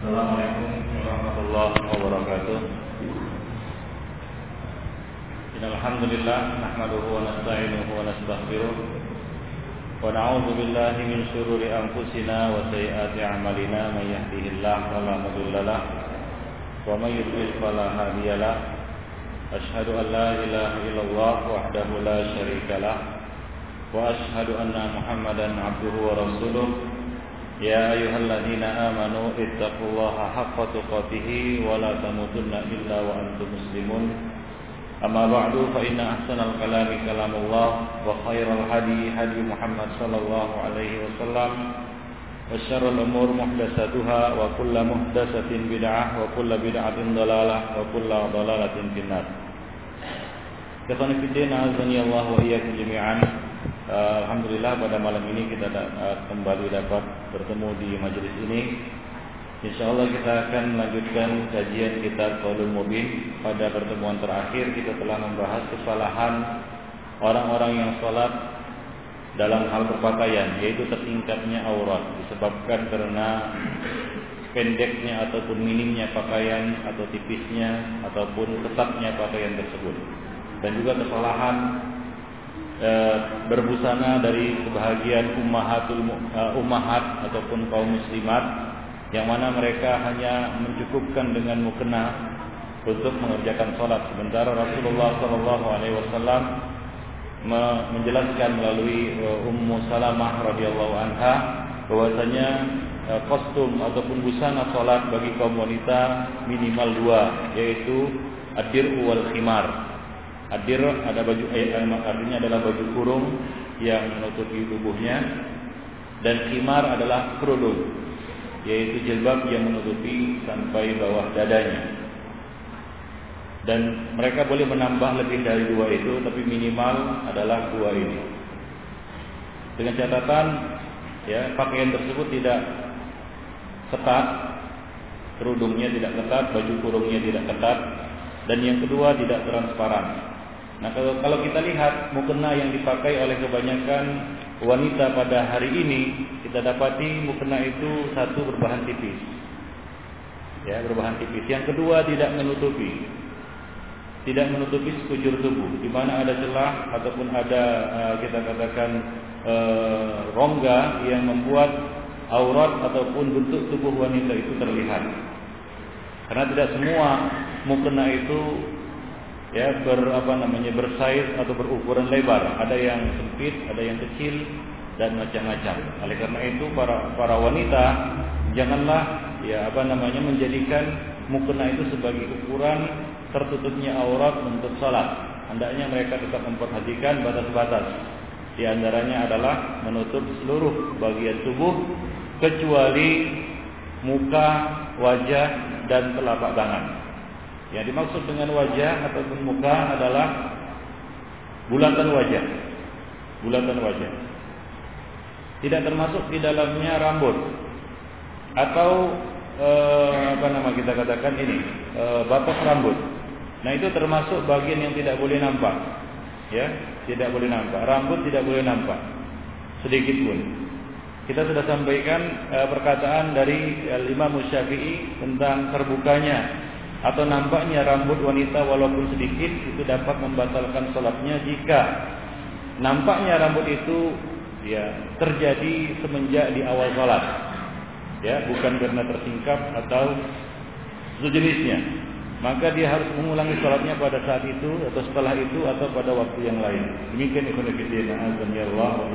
Assalamualaikum warahmatullahi wabarakatuh. Innalhamdulillah nahmaduhu wa nasta'inuhu wa nastaghfiruh wa na'udzu billahi min shururi anfusina wa sayyiati a'malina may yahdihillahu fala mudilla lahu wa may yudlil fala hadiya lahu Ashhadu an la ilaha illallah wahdahu la syarika lahu wa ashhadu anna Muhammadan 'abduhu wa rasuluh يا أيها الذين آمنوا اتقوا الله حق تقاته ولا تموتن إلا وأنتم مسلمون. أما بعد فإن أحسن الكلام كلام الله وخير الهدي هدي محمد صلى الله عليه وسلم. وشر الأمور محدثاتها وكل محدثة بدعة وكل بدعة ضلالة وكل ضلالة في النار. Ikhwan fillah azani Allah wa iyyakum jami'an. Alhamdulillah pada malam ini kita uh, kembali dapat bertemu di majelis ini. Insya Allah kita akan melanjutkan kajian kita Qaulul Mubin. Pada pertemuan terakhir kita telah membahas kesalahan orang-orang yang sholat dalam hal berpakaian, yaitu tertingkatnya aurat disebabkan karena pendeknya ataupun minimnya pakaian atau tipisnya ataupun ketatnya pakaian tersebut dan juga kesalahan e, berbusana dari sebahagian ummahatul e, ummahat ataupun kaum muslimat yang mana mereka hanya mencukupkan dengan mukena untuk mengerjakan sholat sementara Rasulullah Shallallahu Alaihi Wasallam menjelaskan melalui e, Ummu Salamah radhiyallahu anha bahwasanya kostum ataupun busana sholat bagi kaum wanita minimal dua yaitu adir wal khimar Adir ada baju eh, artinya adalah baju kurung yang menutupi tubuhnya dan khimar adalah kerudung yaitu jilbab yang menutupi sampai bawah dadanya. Dan mereka boleh menambah lebih dari dua itu tapi minimal adalah dua ini. Dengan catatan ya pakaian tersebut tidak ketat, kerudungnya tidak ketat, baju kurungnya tidak ketat dan yang kedua tidak transparan. Nah kalau, kalau kita lihat mukena yang dipakai oleh kebanyakan wanita pada hari ini, kita dapati mukena itu satu berbahan tipis, ya berbahan tipis. Yang kedua tidak menutupi, tidak menutupi sekujur tubuh, di mana ada celah ataupun ada uh, kita katakan uh, rongga yang membuat aurat ataupun bentuk tubuh wanita itu terlihat. Karena tidak semua mukena itu ya ber apa namanya bersaiz atau berukuran lebar. Ada yang sempit ada yang kecil dan macam-macam. Oleh karena itu para para wanita janganlah ya apa namanya menjadikan mukena itu sebagai ukuran tertutupnya aurat untuk salat. Hendaknya mereka tetap memperhatikan batas-batas. Di antaranya adalah menutup seluruh bagian tubuh kecuali muka, wajah dan telapak tangan. Yang dimaksud dengan wajah ataupun muka adalah bulatan wajah. Bulatan wajah. Tidak termasuk di dalamnya rambut atau eh, apa nama kita katakan ini eh, batas rambut. Nah itu termasuk bagian yang tidak boleh nampak, ya tidak boleh nampak. Rambut tidak boleh nampak sedikit pun. Kita sudah sampaikan eh, perkataan dari Imam Syafi'i tentang terbukanya atau nampaknya rambut wanita walaupun sedikit itu dapat membatalkan sholatnya jika nampaknya rambut itu ya terjadi semenjak di awal sholat. Ya bukan karena tersingkap atau sejenisnya. Maka dia harus mengulangi sholatnya pada saat itu atau setelah itu atau pada waktu yang lain. Demikian ikhwanifidina Allah wa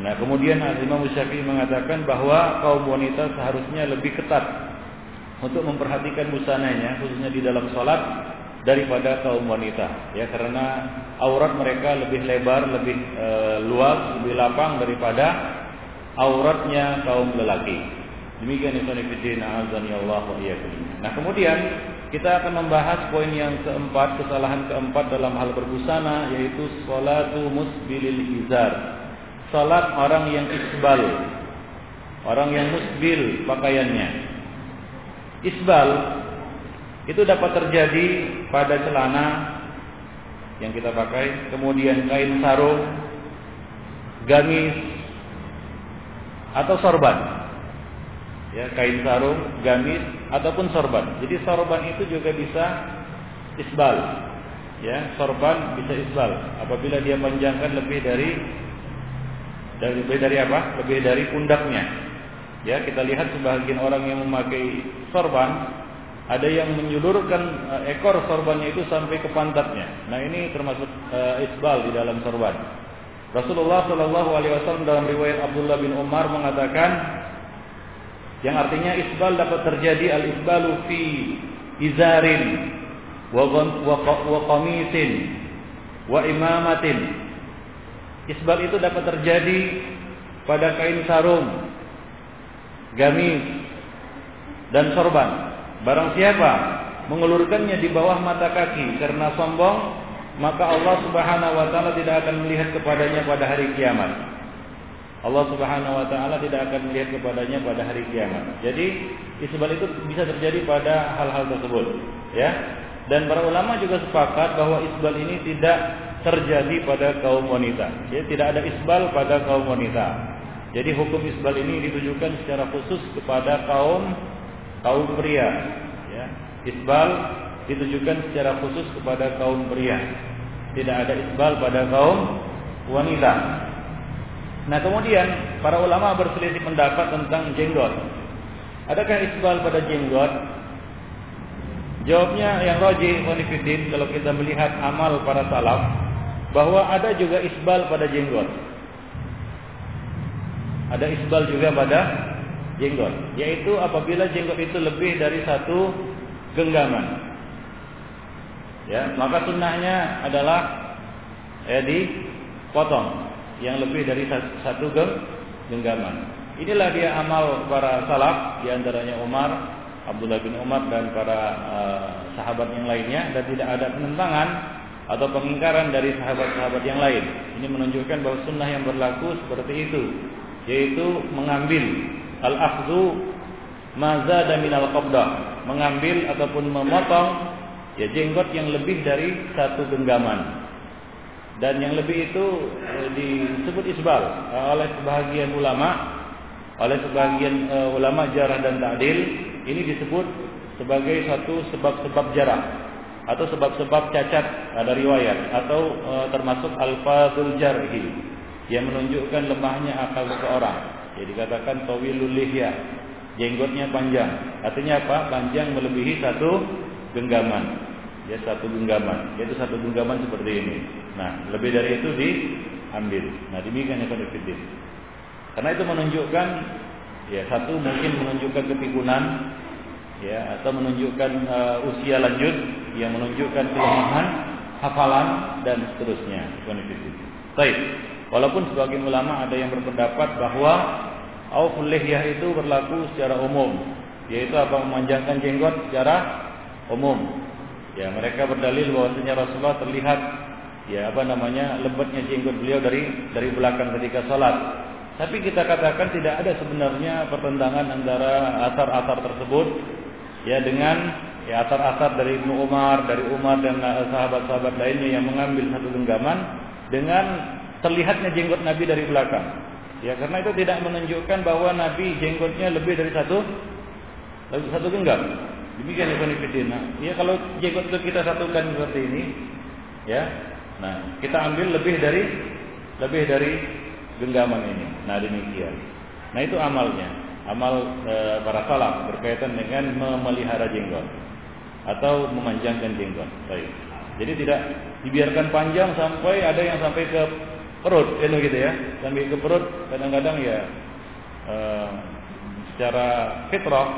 Nah kemudian Imam Syafi'i mengatakan bahwa kaum wanita seharusnya lebih ketat untuk memperhatikan busananya khususnya di dalam sholat daripada kaum wanita. Ya karena aurat mereka lebih lebar lebih e, luas lebih lapang daripada auratnya kaum lelaki. Demikian ikhwan azan ya Allah wa nah kemudian kita akan membahas poin yang keempat kesalahan keempat dalam hal berbusana yaitu salatu musbilil izar. Salat orang yang isbal. Orang yang musbil pakaiannya Isbal itu dapat terjadi pada celana yang kita pakai, kemudian kain sarung, gamis, atau sorban. ya kain sarung, gamis ataupun sorban. Jadi sorban itu juga bisa isbal. Ya, sorban bisa isbal apabila dia panjangkan lebih dari dari lebih dari apa? Lebih dari pundaknya. Ya, kita lihat sebagian orang yang memakai sorban ada yang menyulurkan eh, ekor sorbannya itu sampai ke pantatnya. Nah, ini termasuk uh, isbal di dalam sorban. Rasulullah Shallallahu alaihi wasallam dalam riwayat Abdullah bin Umar mengatakan yang artinya isbal dapat terjadi al isbalu fi izarin wa wa qamisin wa imamatin isbal itu dapat terjadi pada kain sarung gamis dan sorban barang siapa mengulurkannya di bawah mata kaki karena sombong maka Allah Subhanahu wa taala tidak akan melihat kepadanya pada hari kiamat Allah Subhanahu wa taala tidak akan melihat kepadanya pada hari kiamat. Jadi isbal itu bisa terjadi pada hal-hal tersebut, ya. Dan para ulama juga sepakat bahwa isbal ini tidak terjadi pada kaum wanita. Ya, tidak ada isbal pada kaum wanita. Jadi hukum isbal ini ditujukan secara khusus kepada kaum kaum pria, ya. Isbal ditujukan secara khusus kepada kaum pria. Tidak ada isbal pada kaum wanita. Nah kemudian para ulama berselisih pendapat tentang jenggot. Adakah isbal pada jenggot? Jawabnya yang roji Konfidin kalau kita melihat amal para salaf bahwa ada juga isbal pada jenggot. Ada isbal juga pada jenggot, yaitu apabila jenggot itu lebih dari satu genggaman. Ya, maka sunnahnya adalah ya dipotong yang lebih dari satu genggaman. Inilah dia amal para salaf, di antaranya Umar, Abdullah bin Umar dan para uh, sahabat yang lainnya dan tidak ada penentangan atau pengingkaran dari sahabat-sahabat yang lain. Ini menunjukkan bahwa sunnah yang berlaku seperti itu, yaitu mengambil al-akhdhu mazada min al-qabdah, mengambil ataupun memotong ya jenggot yang lebih dari satu genggaman. Dan yang lebih itu e, disebut isbal e, oleh sebagian ulama oleh sebagian e, ulama jarah dan ta'dil ini disebut sebagai satu sebab-sebab jarah atau sebab-sebab cacat ada riwayat atau termasuk alfazul jarhi yang menunjukkan lemahnya akal seseorang. Jadi dikatakan tawilul lihya. Jenggotnya panjang. Artinya apa? Panjang melebihi satu genggaman. Ya satu genggaman. Yaitu satu genggaman seperti ini. Nah lebih dari itu diambil. Nah demikian yang konfidin karena itu menunjukkan ya satu mungkin menunjukkan kepikunan ya atau menunjukkan uh, usia lanjut yang menunjukkan kelemahan hafalan dan seterusnya. Konfidin baik walaupun sebagian ulama ada yang berpendapat bahwa auful lihyah itu berlaku secara umum. Yaitu apa? Memanjangkan jenggot secara umum. Ya, mereka berdalil bahwasanya Rasulullah terlihat ya apa namanya lebatnya jenggot beliau dari dari belakang ketika sholat. Tapi kita katakan tidak ada sebenarnya pertentangan antara asar-asar tersebut ya dengan ya asar-asar dari Ibnu Umar, dari Umar dan sahabat-sahabat lainnya yang mengambil satu genggaman dengan terlihatnya jenggot Nabi dari belakang. Ya karena itu tidak menunjukkan bahwa Nabi jenggotnya lebih dari satu satu genggam. Demikian Ibnu Fitina. Ya kalau jenggot itu kita satukan seperti ini, ya. Nah, kita ambil lebih dari lebih dari genggaman ini. Nah, demikian. Nah, itu amalnya. Amal e, para salaf berkaitan dengan memelihara jenggot atau memanjangkan jenggot. Baik. Jadi tidak dibiarkan panjang sampai ada yang sampai ke perut, itu gitu ya. Sampai ke perut kadang-kadang ya e, secara fitrah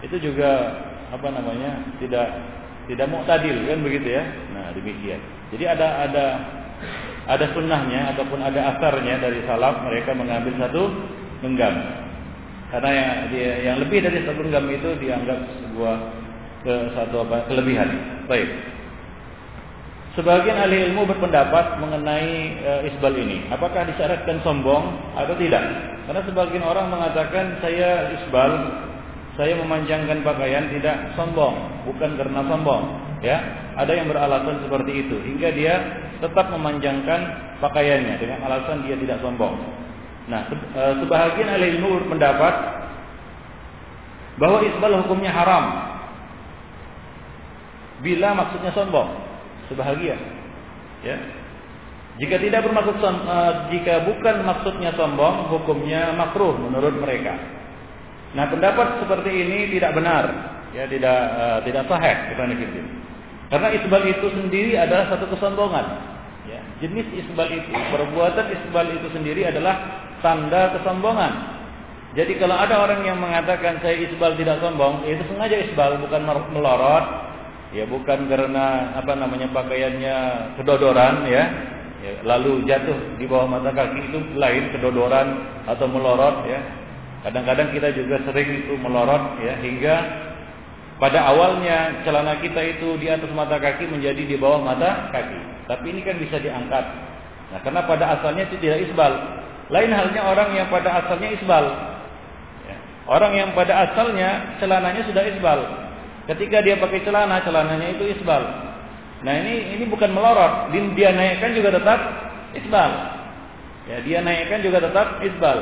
itu juga apa namanya tidak tidak mau tadil kan begitu ya? Nah demikian. Jadi ada ada ada sunnahnya ataupun ada asarnya dari salaf mereka mengambil satu genggam. Karena yang yang lebih dari satu genggam itu dianggap sebuah ke satu apa kelebihan. Baik Sebagian ahli ilmu berpendapat mengenai e, isbal ini, apakah disyaratkan sombong atau tidak? Karena sebagian orang mengatakan saya isbal saya memanjangkan pakaian tidak sombong, bukan karena sombong, ya. Ada yang beralasan seperti itu hingga dia tetap memanjangkan pakaiannya dengan alasan dia tidak sombong. Nah, e, sebahagian ahli ilmu berpendapat bahwa isbal hukumnya haram bila maksudnya sombong, sebahagia. Ya. Jika tidak bermaksud uh, jika bukan maksudnya sombong, hukumnya makruh menurut mereka. Nah, pendapat seperti ini tidak benar, ya tidak uh, tidak sahih Karena isbal itu sendiri adalah satu kesombongan. Ya, jenis isbal itu, perbuatan isbal itu sendiri adalah tanda kesombongan. Jadi kalau ada orang yang mengatakan saya isbal tidak sombong, itu sengaja isbal bukan melorot, ya bukan karena apa namanya pakaiannya kedodoran ya, ya lalu jatuh di bawah mata kaki itu lain kedodoran atau melorot ya. Kadang-kadang kita juga sering itu melorot ya hingga pada awalnya celana kita itu di atas mata kaki menjadi di bawah mata kaki. Tapi ini kan bisa diangkat. Nah, karena pada asalnya itu tidak isbal. Lain halnya orang yang pada asalnya isbal. Ya. Orang yang pada asalnya celananya sudah isbal. Ketika dia pakai celana, celananya itu isbal. Nah ini ini bukan melorot. Dia naikkan juga tetap isbal. Ya, dia naikkan juga tetap isbal.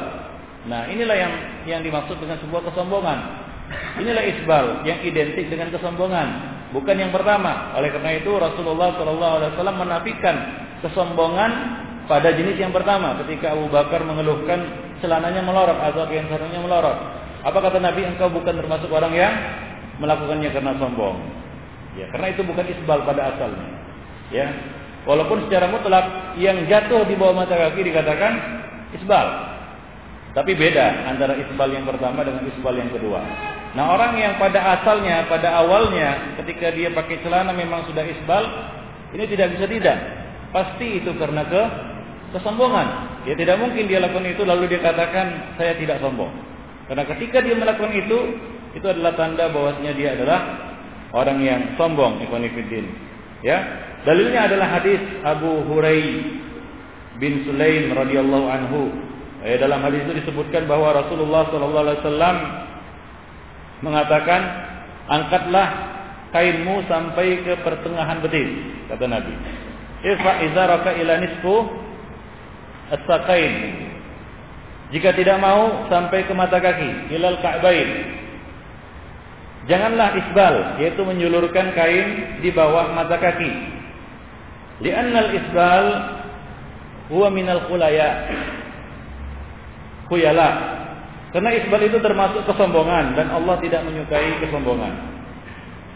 Nah inilah yang yang dimaksud dengan sebuah kesombongan. Inilah isbal yang identik dengan kesombongan. Bukan yang pertama. Oleh karena itu Rasulullah SAW menafikan kesombongan pada jenis yang pertama ketika Abu Bakar mengeluhkan celananya melorot atau yang sarungnya melorot. Apa kata Nabi engkau bukan termasuk orang yang melakukannya karena sombong. Ya, karena itu bukan isbal pada asalnya. Ya. Walaupun secara mutlak yang jatuh di bawah mata kaki dikatakan isbal. Tapi beda antara isbal yang pertama dengan isbal yang kedua. Nah, orang yang pada asalnya, pada awalnya ketika dia pakai celana memang sudah isbal, ini tidak bisa tidak. Pasti itu karena ke kesombongan. Ya tidak mungkin dia lakukan itu lalu dia katakan saya tidak sombong. Karena ketika dia melakukan itu, itu adalah tanda bahwasanya dia adalah orang yang sombong, ikhwanifiddin. Ya. Dalilnya adalah hadis Abu Hurai bin Sulaim radhiyallahu anhu. Eh, dalam hadis itu disebutkan bahwa Rasulullah sallallahu alaihi wasallam mengatakan, "Angkatlah kainmu sampai ke pertengahan betis," kata Nabi. "Ifa izaraka ila nisfu. Jika tidak mau sampai ke mata kaki, ilal ka'bain. Janganlah isbal, yaitu menjulurkan kain di bawah mata kaki. Li'annal isbal huwa minal khulaya. Khuyala. Karena isbal itu termasuk kesombongan dan Allah tidak menyukai kesombongan.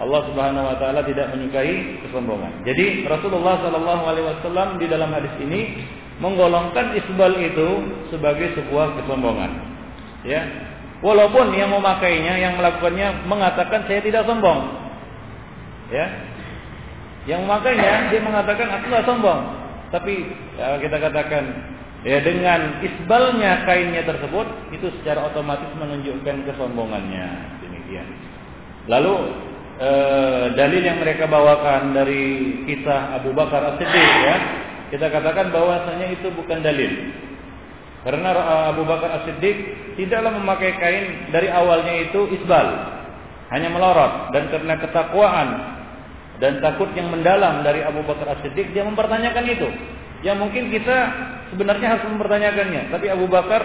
Allah Subhanahu wa taala tidak menyukai kesombongan. Jadi Rasulullah sallallahu alaihi wasallam di dalam hadis ini menggolongkan isbal itu sebagai sebuah kesombongan. Ya. Walaupun yang memakainya, yang melakukannya mengatakan saya tidak sombong. Ya. Yang memakainya dia mengatakan aku tidak sombong. Tapi ya, kita katakan ya dengan isbalnya kainnya tersebut itu secara otomatis menunjukkan kesombongannya demikian. Lalu eh, dalil yang mereka bawakan dari kisah Abu Bakar As-Siddiq ya kita katakan bahwasanya itu bukan dalil. Karena uh, Abu Bakar As-Siddiq tidaklah memakai kain dari awalnya itu isbal, hanya melorot dan karena ketakwaan dan takut yang mendalam dari Abu Bakar As-Siddiq dia mempertanyakan itu. Yang mungkin kita sebenarnya harus mempertanyakannya, tapi Abu Bakar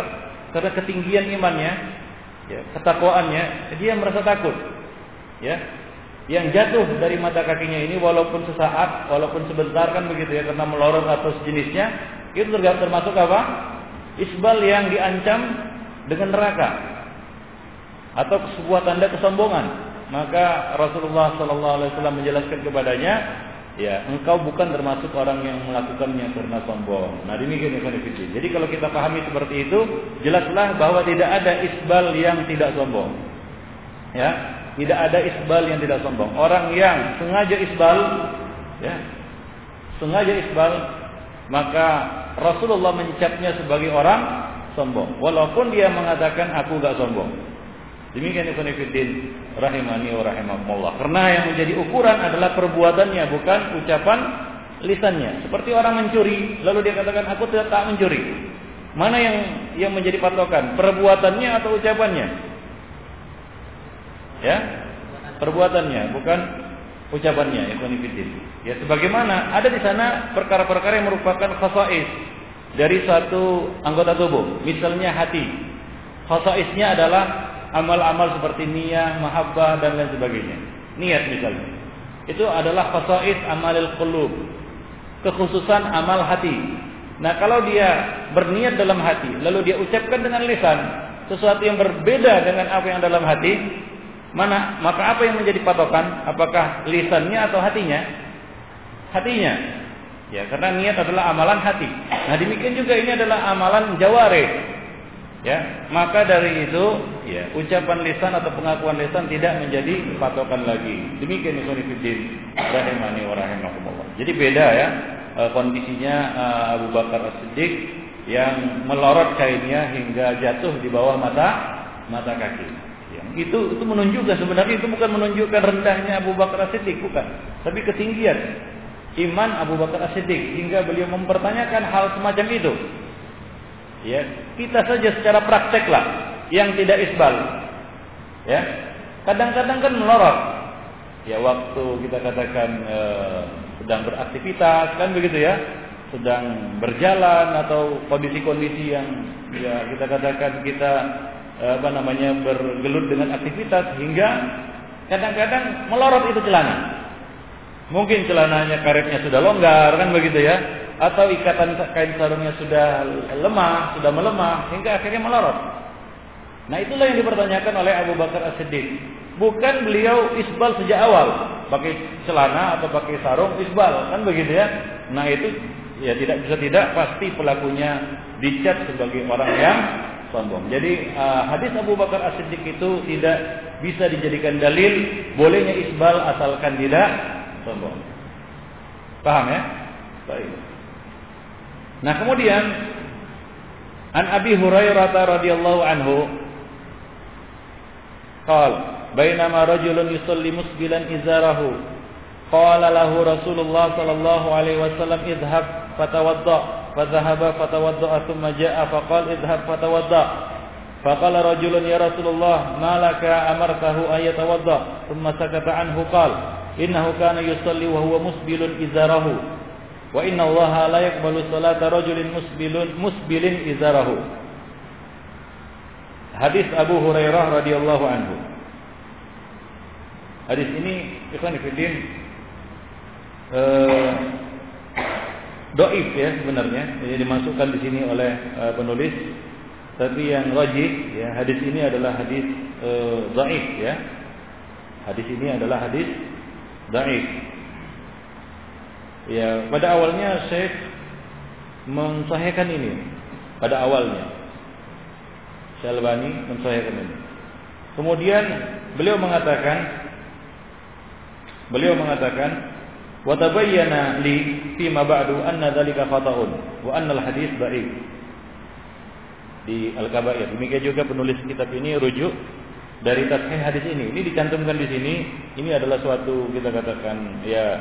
karena ketinggian imannya, ya, ketakwaannya, dia merasa takut. Ya, yang jatuh dari mata kakinya ini walaupun sesaat, walaupun sebentar kan begitu ya karena melorot atau sejenisnya, itu termasuk apa? Isbal yang diancam dengan neraka atau sebuah tanda kesombongan. Maka Rasulullah Sallallahu Alaihi Wasallam menjelaskan kepadanya, ya engkau bukan termasuk orang yang melakukannya karena sombong. Nah demikian ya Jadi kalau kita pahami seperti itu, jelaslah bahwa tidak ada isbal yang tidak sombong. Ya, tidak ada isbal yang tidak sombong. Orang yang sengaja isbal, ya, sengaja isbal, maka Rasulullah mencapnya sebagai orang sombong. Walaupun dia mengatakan aku gak sombong. Demikian Ibn Fiddin rahimani wa rahimakumullah. Karena yang menjadi ukuran adalah perbuatannya bukan ucapan lisannya. Seperti orang mencuri, lalu dia katakan aku tidak tak mencuri. Mana yang yang menjadi patokan? Perbuatannya atau ucapannya? ya perbuatannya bukan ucapannya ikhwan ya sebagaimana ada di sana perkara-perkara yang merupakan khasais dari satu anggota tubuh misalnya hati khasaisnya adalah amal-amal seperti niyah, mahabbah dan lain sebagainya. Niat misalnya. Itu adalah khasais amalil qulub. Kekhususan amal hati. Nah, kalau dia berniat dalam hati, lalu dia ucapkan dengan lisan sesuatu yang berbeda dengan apa yang dalam hati, mana maka apa yang menjadi patokan? Apakah lisannya atau hatinya? Hatinya. Ya, karena niat adalah amalan hati. Nah, demikian juga ini adalah amalan jaware. Ya, maka dari itu, ya, ucapan lisan atau pengakuan lisan tidak menjadi patokan lagi. Demikian ikhwan fillah rahimani wa rahimakumullah. Jadi beda ya e, kondisinya e, Abu Bakar As-Siddiq yang melorot kainnya hingga jatuh di bawah mata mata kaki. Itu itu menunjukkan sebenarnya itu bukan menunjukkan rendahnya Abu Bakar As-Siddiq bukan, tapi ketinggian iman Abu Bakar As-Siddiq hingga beliau mempertanyakan hal semacam itu. Ya, kita saja secara praktek lah yang tidak isbal. Ya. Kadang-kadang kan melorot. Ya, waktu kita katakan e, sedang beraktivitas kan begitu ya, sedang berjalan atau kondisi-kondisi yang ya kita katakan kita apa namanya bergelut dengan aktivitas hingga kadang-kadang melorot itu celana. Mungkin celananya karetnya sudah longgar kan begitu ya atau ikatan kain sarungnya sudah lemah, sudah melemah hingga akhirnya melorot. Nah, itulah yang dipertanyakan oleh Abu Bakar As-Siddiq. Bukan beliau isbal sejak awal, pakai celana atau pakai sarung isbal, kan begitu ya. Nah, itu ya tidak bisa tidak pasti pelakunya dicap sebagai orang yang sombong. Jadi uh, hadis Abu Bakar As-Siddiq itu tidak bisa dijadikan dalil bolehnya isbal asalkan tidak sombong. Paham ya? Baik. Nah, kemudian An Abi Hurairah radhiyallahu anhu qala bainama rajulun yusalli musbilan izarahu qala lahu Rasulullah sallallahu alaihi wasallam idhab fatawadda فذهب فتوضأ ثم جاء فقال اذهب فتوضأ فقال رجل يا رسول الله ما لك أمرته أن يتوضأ ثم سكت عنه قال innahu kana yusalli wa huwa musbilun izarahu wa inna allaha la yaqbalu salata rajulin musbilun musbilin izarahu hadis Abu Hurairah radhiyallahu anhu hadis ini ikhwan fillah eh doif ya sebenarnya dimasukkan di sini oleh uh, penulis tapi yang rajih ya hadis ini adalah hadis uh, ya hadis ini adalah hadis Daif. Ya, pada awalnya Syekh mensahihkan ini. Pada awalnya. Syalbani mensahihkan ini. Kemudian beliau mengatakan beliau mengatakan fi ma ba'du anna dzalika khata'un wa anna al-hadis dhaif. Di Al-Kabair. Demikian juga penulis kitab ini rujuk dari tasheeh hadis ini. Ini dicantumkan di sini. Ini adalah suatu kita katakan ya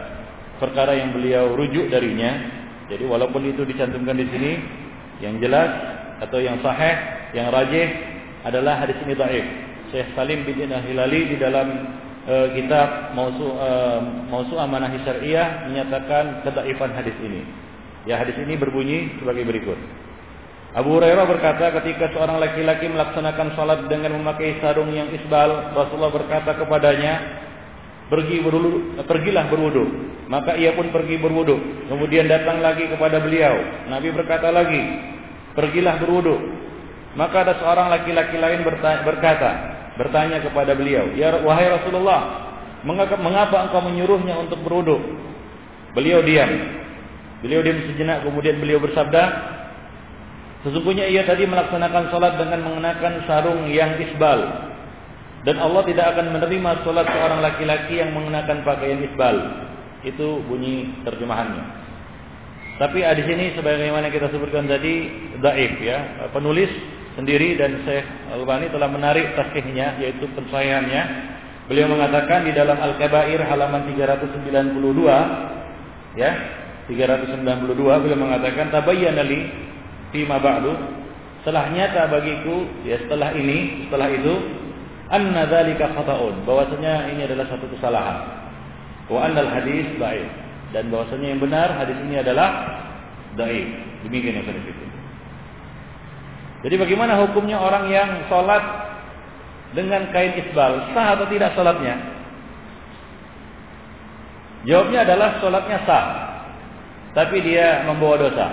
perkara yang beliau rujuk darinya. Jadi walaupun itu dicantumkan di sini, yang jelas atau yang sahih, yang rajih adalah hadis ini dhaif. Syekh Salim bin Hilali di dalam uh, kitab Mausu uh, Mausu Amanah Syariah menyatakan kedaifan hadis ini. Ya hadis ini berbunyi sebagai berikut. Abu Hurairah berkata ketika seorang laki-laki melaksanakan salat dengan memakai sarung yang isbal, Rasulullah berkata kepadanya, "Pergi berwudu, pergilah berwudu." Maka ia pun pergi berwudu. Kemudian datang lagi kepada beliau. Nabi berkata lagi, "Pergilah berwudu." Maka ada seorang laki-laki lain berkata, bertanya kepada beliau, "Ya wahai Rasulullah, mengapa engkau menyuruhnya untuk berwudu?" Beliau diam. Beliau diam sejenak kemudian beliau bersabda, Sesungguhnya ia tadi melaksanakan sholat dengan mengenakan sarung yang isbal. Dan Allah tidak akan menerima sholat seorang laki-laki yang mengenakan pakaian isbal. Itu bunyi terjemahannya. Tapi di sini sebagaimana kita sebutkan tadi daif ya. Penulis sendiri dan Syekh Al-Albani telah menarik tasihnya yaitu pensahihannya. Beliau mengatakan di dalam Al-Kabair halaman 392 ya. 392 beliau mengatakan tabayyana li fima ba'du setelah nyata bagiku ya setelah ini setelah itu anna dzalika khata'un bahwasanya ini adalah satu kesalahan wa hadis dhaif dan bahwasanya yang benar hadis ini adalah dhaif demikian yang saya Jadi bagaimana hukumnya orang yang sholat dengan kain isbal, sah atau tidak sholatnya? Jawabnya adalah sholatnya sah, tapi dia membawa dosa.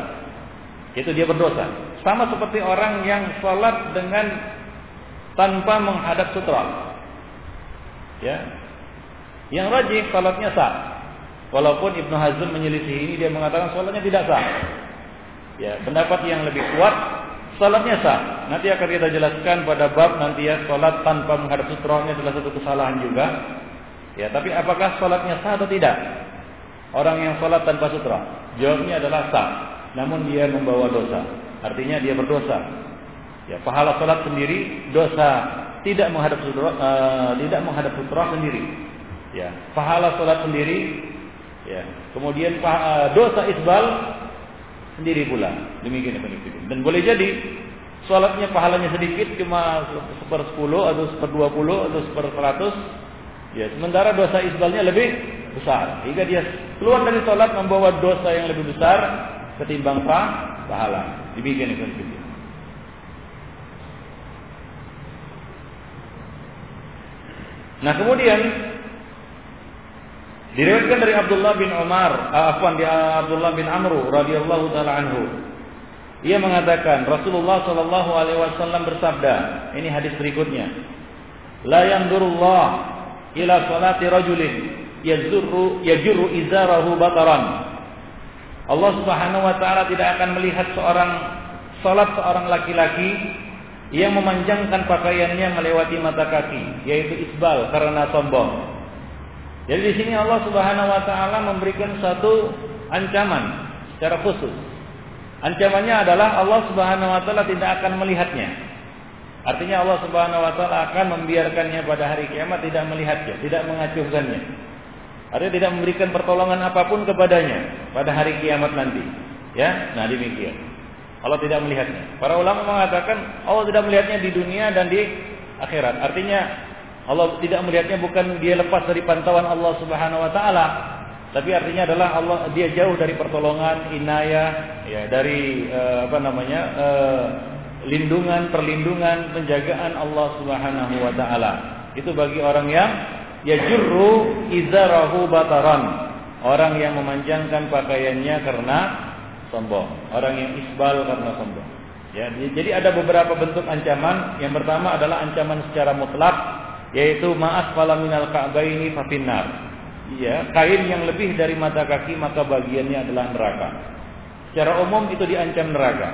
Itu dia berdosa. Sama seperti orang yang sholat dengan tanpa menghadap sutra. Ya, yang rajin sholatnya sah. Walaupun Ibnu Hazm menyelisih ini dia mengatakan sholatnya tidak sah. Ya, pendapat yang lebih kuat sholatnya sah. Nanti akan kita jelaskan pada bab nanti ya sholat tanpa menghadap sutranya adalah satu kesalahan juga. Ya, tapi apakah sholatnya sah atau tidak? Orang yang sholat tanpa sutra, jawabnya adalah sah. Namun dia membawa dosa. Artinya dia berdosa. Ya, pahala sholat sendiri, dosa tidak menghadap sutra, uh, tidak menghadap sutra sendiri. Ya, pahala sholat sendiri. Ya, kemudian uh, dosa isbal sendiri pula. Demikian Dan boleh jadi sholatnya pahalanya sedikit cuma seper sepuluh atau seper dua puluh atau seper seratus Ya, sementara dosa isbalnya lebih besar. Jika dia keluar dari sholat membawa dosa yang lebih besar ketimbang pa, pahala. Demikian itu. Nah kemudian diriwayatkan dari Abdullah bin Umar, uh, afwan di Abdullah bin Amru radhiyallahu taala anhu. Ia mengatakan Rasulullah Shallallahu alaihi wasallam bersabda, ini hadis berikutnya. La yanzurullah ila salati rajulin yazurru yajurru izarahu bataran. Allah Subhanahu wa taala tidak akan melihat seorang salat seorang laki-laki yang memanjangkan pakaiannya melewati mata kaki, yaitu isbal karena sombong. Jadi di sini Allah Subhanahu wa taala memberikan satu ancaman secara khusus. Ancamannya adalah Allah Subhanahu wa taala tidak akan melihatnya. Artinya Allah Subhanahu wa taala akan membiarkannya pada hari kiamat tidak melihatnya, tidak mengacuhkannya. Artinya tidak memberikan pertolongan apa pun kepadanya pada hari kiamat nanti. Ya, nah demikian. Allah tidak melihatnya. Para ulama mengatakan Allah tidak melihatnya di dunia dan di akhirat. Artinya Allah tidak melihatnya bukan dia lepas dari pantauan Allah Subhanahu wa taala, tapi artinya adalah Allah dia jauh dari pertolongan, inayah, ya dari uh, apa namanya? Uh, lindungan, perlindungan, penjagaan Allah Subhanahu wa taala. Itu bagi orang yang yajurru izarahu bataran. Orang yang memanjangkan pakaiannya karena sombong. Orang yang isbal karena sombong. Ya, jadi ada beberapa bentuk ancaman. Yang pertama adalah ancaman secara mutlak yaitu maaf fala minal ka'baini fafinnar. Ya, kain yang lebih dari mata kaki maka bagiannya adalah neraka. Secara umum itu diancam neraka.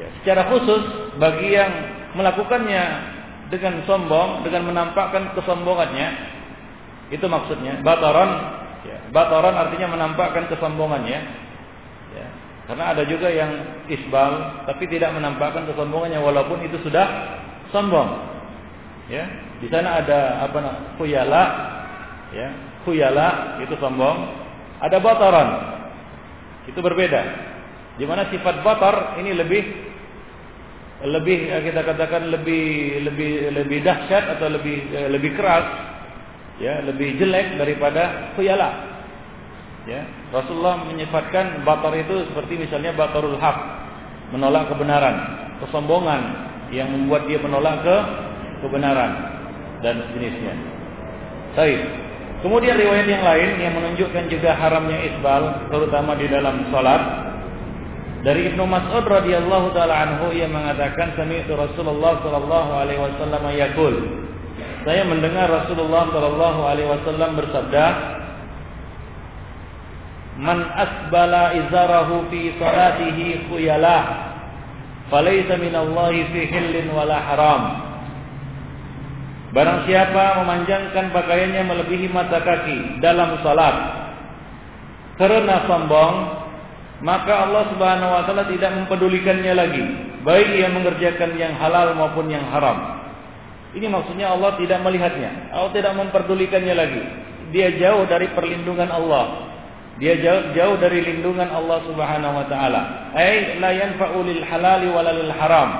Ya, secara khusus bagi yang melakukannya dengan sombong, dengan menampakkan kesombongannya, itu maksudnya. Bataran, ya, artinya menampakkan kesombongannya. Ya, karena ada juga yang isbal, tapi tidak menampakkan kesombongannya walaupun itu sudah sombong. Ya, di sana ada apa namanya khuyala, ya, khuyala itu sombong. Ada bataran, itu berbeda. Di mana sifat batar ini lebih lebih eh, kita katakan lebih lebih lebih dahsyat atau lebih eh, lebih keras ya lebih jelek daripada khuyala ya Rasulullah menyifatkan batar itu seperti misalnya batarul haq menolak kebenaran kesombongan yang membuat dia menolak ke kebenaran dan sejenisnya baik. Kemudian riwayat yang lain yang menunjukkan juga haramnya isbal terutama di dalam salat. Dari Ibnu Mas'ud radhiyallahu taala anhu ia mengatakan sami'tu Rasulullah sallallahu alaihi wasallam yaqul. Saya mendengar Rasulullah sallallahu alaihi wasallam bersabda Man asbala izarahu fi salatihi khuyala falaysa minallahi fi hillin wala haram Barang siapa memanjangkan pakaiannya melebihi mata kaki dalam salat karena sombong maka Allah Subhanahu wa taala tidak mempedulikannya lagi, baik ia mengerjakan yang halal maupun yang haram. Ini maksudnya Allah tidak melihatnya, Allah tidak memperdulikannya lagi. Dia jauh dari perlindungan Allah. Dia jauh, jauh dari lindungan Allah Subhanahu wa taala. Ai la yanfa'u lil halali haram.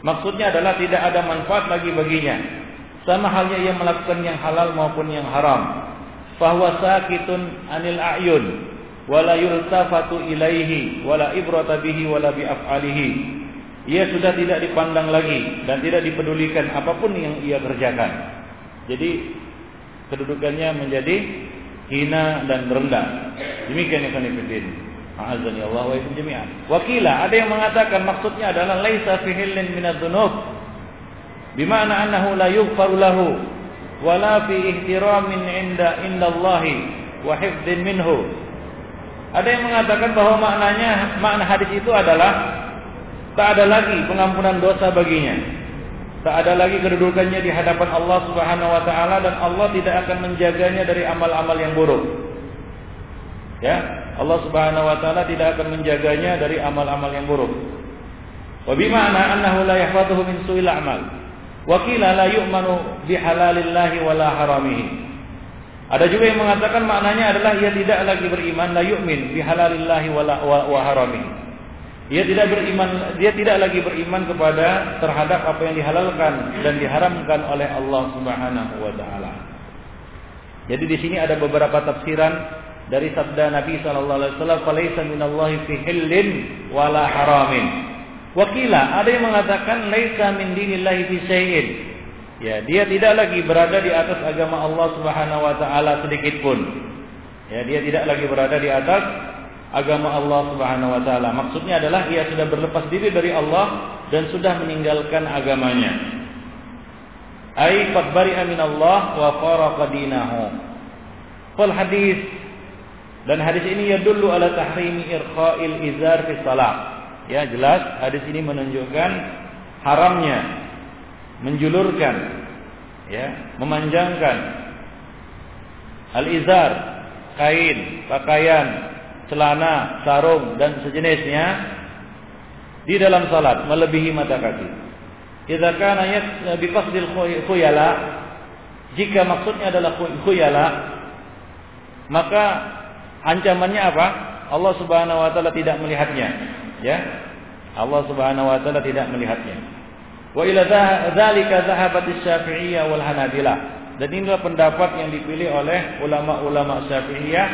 Maksudnya adalah tidak ada manfaat lagi baginya. Sama halnya ia melakukan yang halal maupun yang haram. Fahuwa sakitun anil a'yun wala yultafatu ilaihi wala ibrata bihi wala bi af'alihi ia sudah tidak dipandang lagi dan tidak dipedulikan apa pun yang ia kerjakan. Jadi kedudukannya menjadi hina dan rendah. Demikian yang kami. Azani Allah wa jami'an. Wakila ada yang mengatakan maksudnya adalah laisa fi hillin min adz-dzunub. Bima'na annahu la yughfaru lahu wala fi ihtiramin inda indallahi wa hifdin minhu. Ada yang mengatakan bahwa maknanya makna hadis itu adalah tak ada lagi pengampunan dosa baginya. Tak ada lagi kedudukannya di hadapan Allah Subhanahu wa taala dan Allah tidak akan menjaganya dari amal-amal yang buruk. Ya, Allah Subhanahu wa taala tidak akan menjaganya dari amal-amal yang buruk. Wa bima'na annahu la yahfazuhu min su'il a'mal. Wa qila la yu'manu bi halalillahi wa la haramihi. Ada juga yang mengatakan maknanya adalah ia tidak lagi beriman la yu'min bi halalillahi wa. Ia tidak beriman, dia tidak lagi beriman kepada terhadap apa yang dihalalkan dan diharamkan oleh Allah Subhanahu wa taala. Jadi di sini ada beberapa tafsiran dari sabda Nabi sallallahu alaihi wasallam falaisa fi hillin wala. Wakila ada yang mengatakan laisa min dinillahi fi syai'in. Ya, dia tidak lagi berada di atas agama Allah Subhanahu wa taala sedikit pun. Ya, dia tidak lagi berada di atas agama Allah Subhanahu wa taala. Maksudnya adalah ia sudah berlepas diri dari Allah dan sudah meninggalkan agamanya. Ai qad bari'a min Allah wa faraqa dinahu. Fal hadis dan hadis ini ya dulu ala tahrimi irqa'il izar fi salat. Ya, jelas hadis ini menunjukkan haramnya menjulurkan ya, memanjangkan al-izar, kain, pakaian, celana, sarung dan sejenisnya di dalam salat melebihi mata kaki. Idza kana bi qasdil khuyala jika maksudnya adalah khuyala maka Ancamannya apa? Allah Subhanahu wa taala tidak melihatnya. Ya. Allah Subhanahu wa taala tidak melihatnya. Wa ila dzalika dhahabat Syafi'iyah wal Hanabilah. Dan inilah pendapat yang dipilih oleh ulama-ulama Syafi'iyah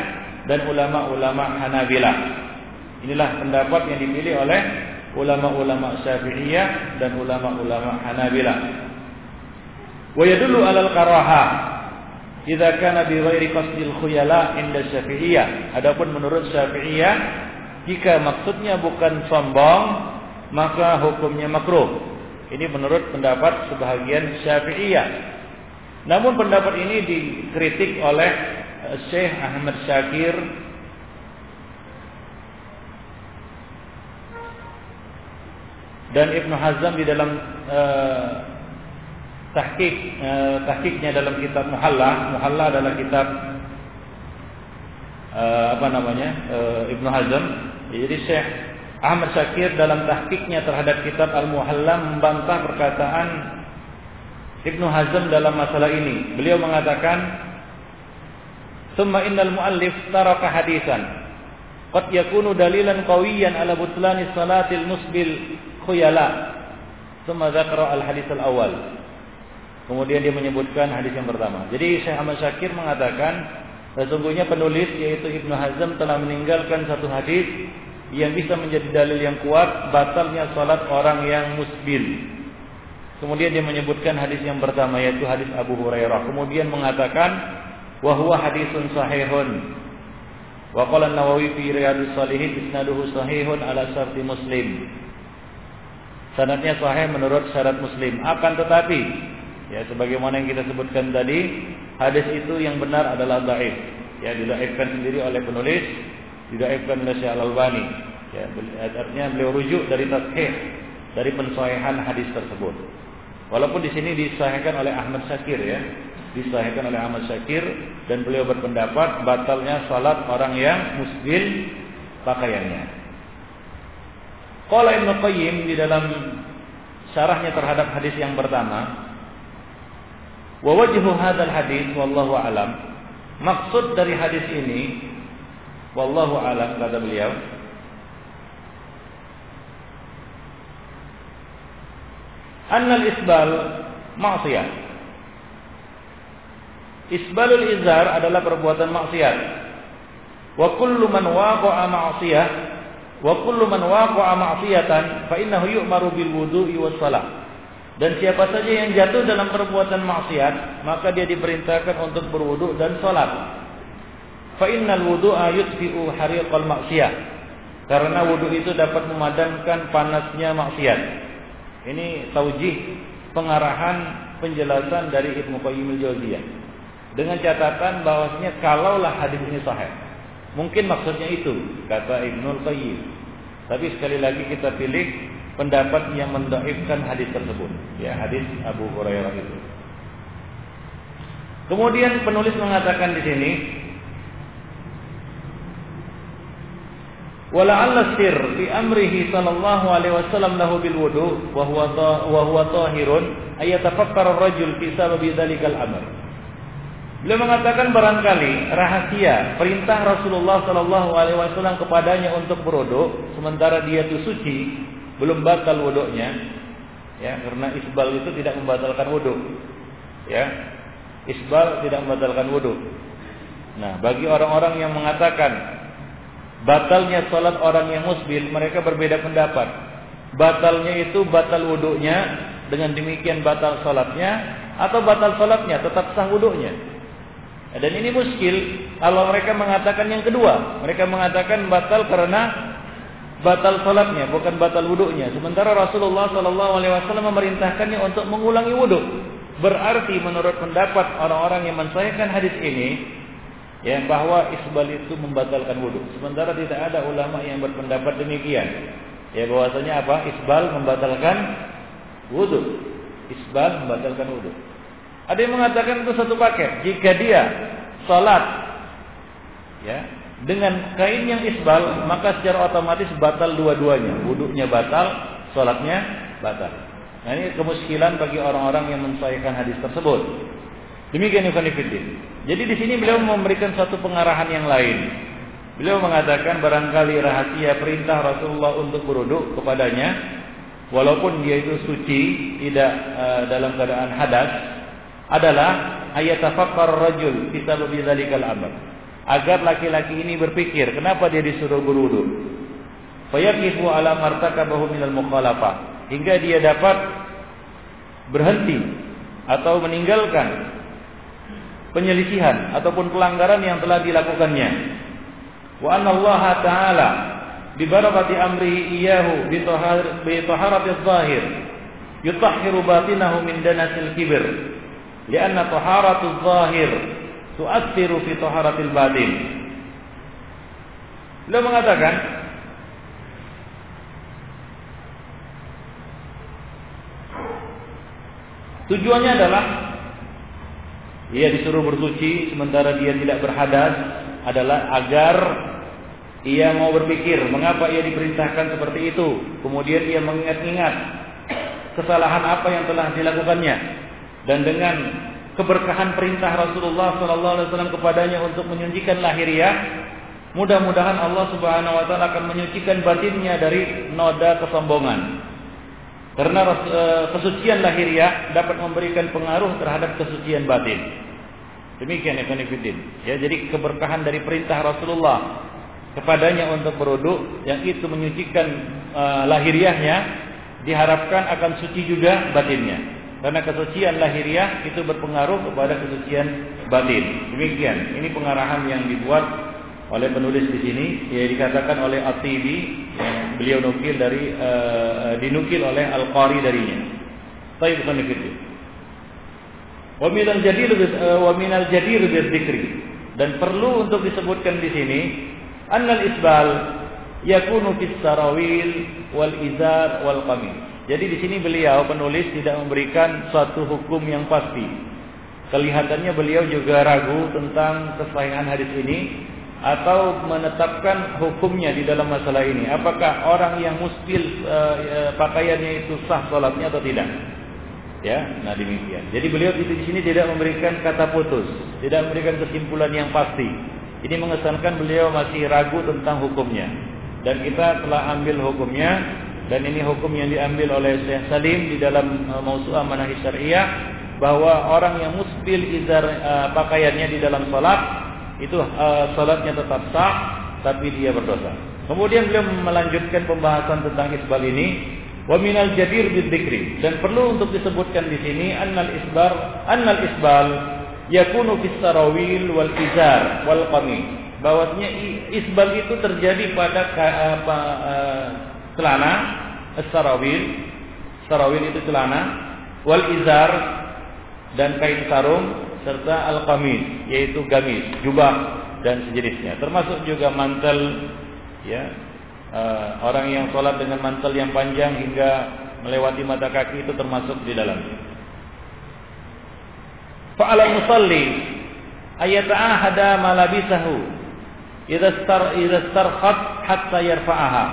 dan ulama-ulama Hanabilah. Inilah pendapat yang dipilih oleh ulama-ulama Syafi'iyah dan ulama-ulama Hanabilah. Wa yadullu 'alal karahah Idza kana bi ghairi qasdil khuyala inda Syafi'iyah. Adapun menurut Syafi'iyah, jika maksudnya bukan sombong, maka hukumnya makruh. Ini menurut pendapat sebahagian Syafi'iyah. Namun pendapat ini dikritik oleh eh, Syekh Ahmad Syakir dan Ibnu Hazm di dalam uh, tahqiq eh, tahqiqnya dalam kitab Muhalla. Muhalla adalah kitab eh, apa namanya? Eh, Ibnu Hazm. Jadi Syekh Ahmad Syakir dalam tahqiqnya terhadap kitab Al-Muhalla membantah perkataan Ibnu Hazm dalam masalah ini. Beliau mengatakan, "Tsumma innal muallif taraka hadisan qad yakunu dalilan qawiyan ala butlani salatil musbil khuyala." Tsumma dzakara al-hadits al-awwal. Kemudian dia menyebutkan hadis yang pertama. Jadi Syekh Ahmad Syakir mengatakan sesungguhnya penulis yaitu Ibnu Hazm telah meninggalkan satu hadis yang bisa menjadi dalil yang kuat batalnya salat orang yang musbil. Kemudian dia menyebutkan hadis yang pertama yaitu hadis Abu Hurairah. Kemudian mengatakan wa huwa hadisun sahihun. Wa qala An-Nawawi fi Riyadhus Shalihin isnaduhu sahihun ala syarti Muslim. Sanadnya sahih menurut syarat Muslim. Akan tetapi Ya, sebagaimana yang kita sebutkan tadi, hadis itu yang benar adalah dhaif. Ya, didaifkan sendiri oleh penulis, didaifkan oleh Syekh Al-Albani. Ya, artinya beliau rujuk dari tashih, dari pensahihan hadis tersebut. Walaupun di sini disahihkan oleh Ahmad Syakir ya, disahihkan oleh Ahmad Syakir dan beliau berpendapat batalnya salat orang yang musbil pakaiannya. Qala Ibnu Qayyim di dalam syarahnya terhadap hadis yang pertama, Wa wajhu hadzal hadis wallahu alam. Maksud dari hadis ini wallahu alam kata beliau annal isbal maksiyah. Isbalul izar adalah perbuatan maksiat. Wa kullu man waqa'a ma'siyah Wa kullu man waqa'a ma'siyatan fa innahu yu'maru bil wudu'i was. Dan siapa saja yang jatuh dalam perbuatan maksiat, maka dia diperintahkan untuk berwudu dan salat. Fa innal wudu'a yutfi'u hariqal maksiyah. Karena wudu itu dapat memadamkan panasnya maksiat. Ini taujih pengarahan penjelasan dari Ibnu Qayyim al-Jauziyah. Dengan catatan bahwasanya kalaulah hadis ini sahih. Mungkin maksudnya itu kata Ibnu Qayyim. Tapi sekali lagi kita pilih pendapat yang mendaifkan hadis tersebut, ya hadis Abu Hurairah itu. Kemudian penulis mengatakan di sini Wala'alla sir fi amrihi sallallahu alaihi wasallam lahu bil wudu wa huwa wa huwa tahirun ayatafakkar ar-rajul fi sababi dzalikal amr. Beliau mengatakan barangkali rahasia perintah Rasulullah sallallahu alaihi wasallam kepadanya untuk berwudu sementara dia itu suci belum batal wuduknya ya karena isbal itu tidak membatalkan wudhu ya. Isbal tidak membatalkan wudhu nah bagi orang-orang yang mengatakan batalnya salat orang yang musbil mereka berbeda pendapat. Batalnya itu batal wuduknya dengan demikian batal salatnya atau batal salatnya tetap sah wuduknya. Dan ini muskil. Kalau mereka mengatakan yang kedua mereka mengatakan batal karena batal salatnya bukan batal wuduknya sementara Rasulullah Shallallahu Alaihi Wasallam memerintahkannya untuk mengulangi wudhu berarti menurut pendapat orang-orang yang mensahihkan hadis ini ya bahwa isbal itu membatalkan wudhu. Sementara tidak ada ulama yang berpendapat demikian. Ya bahwasanya apa? Isbal membatalkan wudhu. Isbal membatalkan wudhu. Ada yang mengatakan itu satu paket. Jika dia salat ya dengan kain yang isbal maka secara otomatis batal dua-duanya. Wudhunya batal, salatnya batal. Nah ini kemuskilan bagi orang-orang yang mensahihkan hadis tersebut. Demikian Ibn Jadi di sini beliau memberikan satu pengarahan yang lain. Beliau mengatakan barangkali rahasia perintah Rasulullah untuk beruduk kepadanya, walaupun dia itu suci, tidak uh, dalam keadaan hadas, adalah ayat tafakkar rajul kita lebih dzalikal amr. Agar laki-laki ini berpikir, kenapa dia disuruh berwudu? Fayaqifu ala martakabahu minal mukhalafah. Hingga dia dapat berhenti atau meninggalkan penyelisihan ataupun pelanggaran yang telah dilakukannya. Wa anna Allah Ta'ala bi barakati amrihi iyyahu bi taharati adh-dhahir yutahhiru batinahu min danasil kibir. Lianna taharatu adh-dhahir tu'athiru fi taharatil batin. Beliau mengatakan tujuannya adalah ia disuruh bersuci sementara dia tidak berhadas adalah agar ia mau berpikir mengapa ia diperintahkan seperti itu. Kemudian ia mengingat-ingat kesalahan apa yang telah dilakukannya dan dengan keberkahan perintah Rasulullah SAW kepadanya untuk menyucikan lahiriah, mudah-mudahan Allah Subhanahu Wa Taala akan menyucikan batinnya dari noda kesombongan. Karena eh, kesucian lahiriah dapat memberikan pengaruh terhadap kesucian batin. Demikian Fiddin. Ya, jadi keberkahan dari perintah Rasulullah kepadanya untuk berwudu yang itu menyucikan uh, lahiriahnya diharapkan akan suci juga batinnya. Karena kesucian lahiriah itu berpengaruh kepada kesucian batin. Demikian. Ini pengarahan yang dibuat oleh penulis di sini ya dikatakan oleh At-Tibi beliau nukil dari uh, dinukil oleh Al-Qari darinya. Baik bukan begitu. Wa minal jadir uh, wa minal jadir bidzikri dan perlu untuk disebutkan di sini annal isbal yakunu fis sarawil wal izar wal qamis. Jadi di sini beliau penulis tidak memberikan suatu hukum yang pasti. Kelihatannya beliau juga ragu tentang kesahihan hadis ini atau menetapkan hukumnya di dalam masalah ini. Apakah orang yang muskil e, e, pakaiannya itu sah sholatnya atau tidak? Ya, nah demikian. Jadi beliau di sini tidak memberikan kata putus, tidak memberikan kesimpulan yang pasti. Ini mengesankan beliau masih ragu tentang hukumnya. Dan kita telah ambil hukumnya dan ini hukum yang diambil oleh Syekh Salim di dalam uh, Mausu'ah Manahis Syariah bahwa orang yang muskil izar uh, pakaiannya di dalam salat itu uh, salatnya tetap sah tapi dia berdosa. Kemudian beliau melanjutkan pembahasan tentang isbal ini wa minal jadir bidzikri dan perlu untuk disebutkan di sini annal isbar annal isbal yakunu fis sarawil wal izar wal qamis bahwasanya isbal itu terjadi pada apa uh, celana sarawil sarawil itu celana. Wal izar dan kain sarung serta al qamis yaitu gamis jubah dan sejenisnya. Termasuk juga mantel ya. Uh, orang yang sholat dengan mantel yang panjang hingga melewati mata kaki itu termasuk di dalamnya. Fa'ala musalli ayata'ahada malabisahu idza star hatta yarfa'aha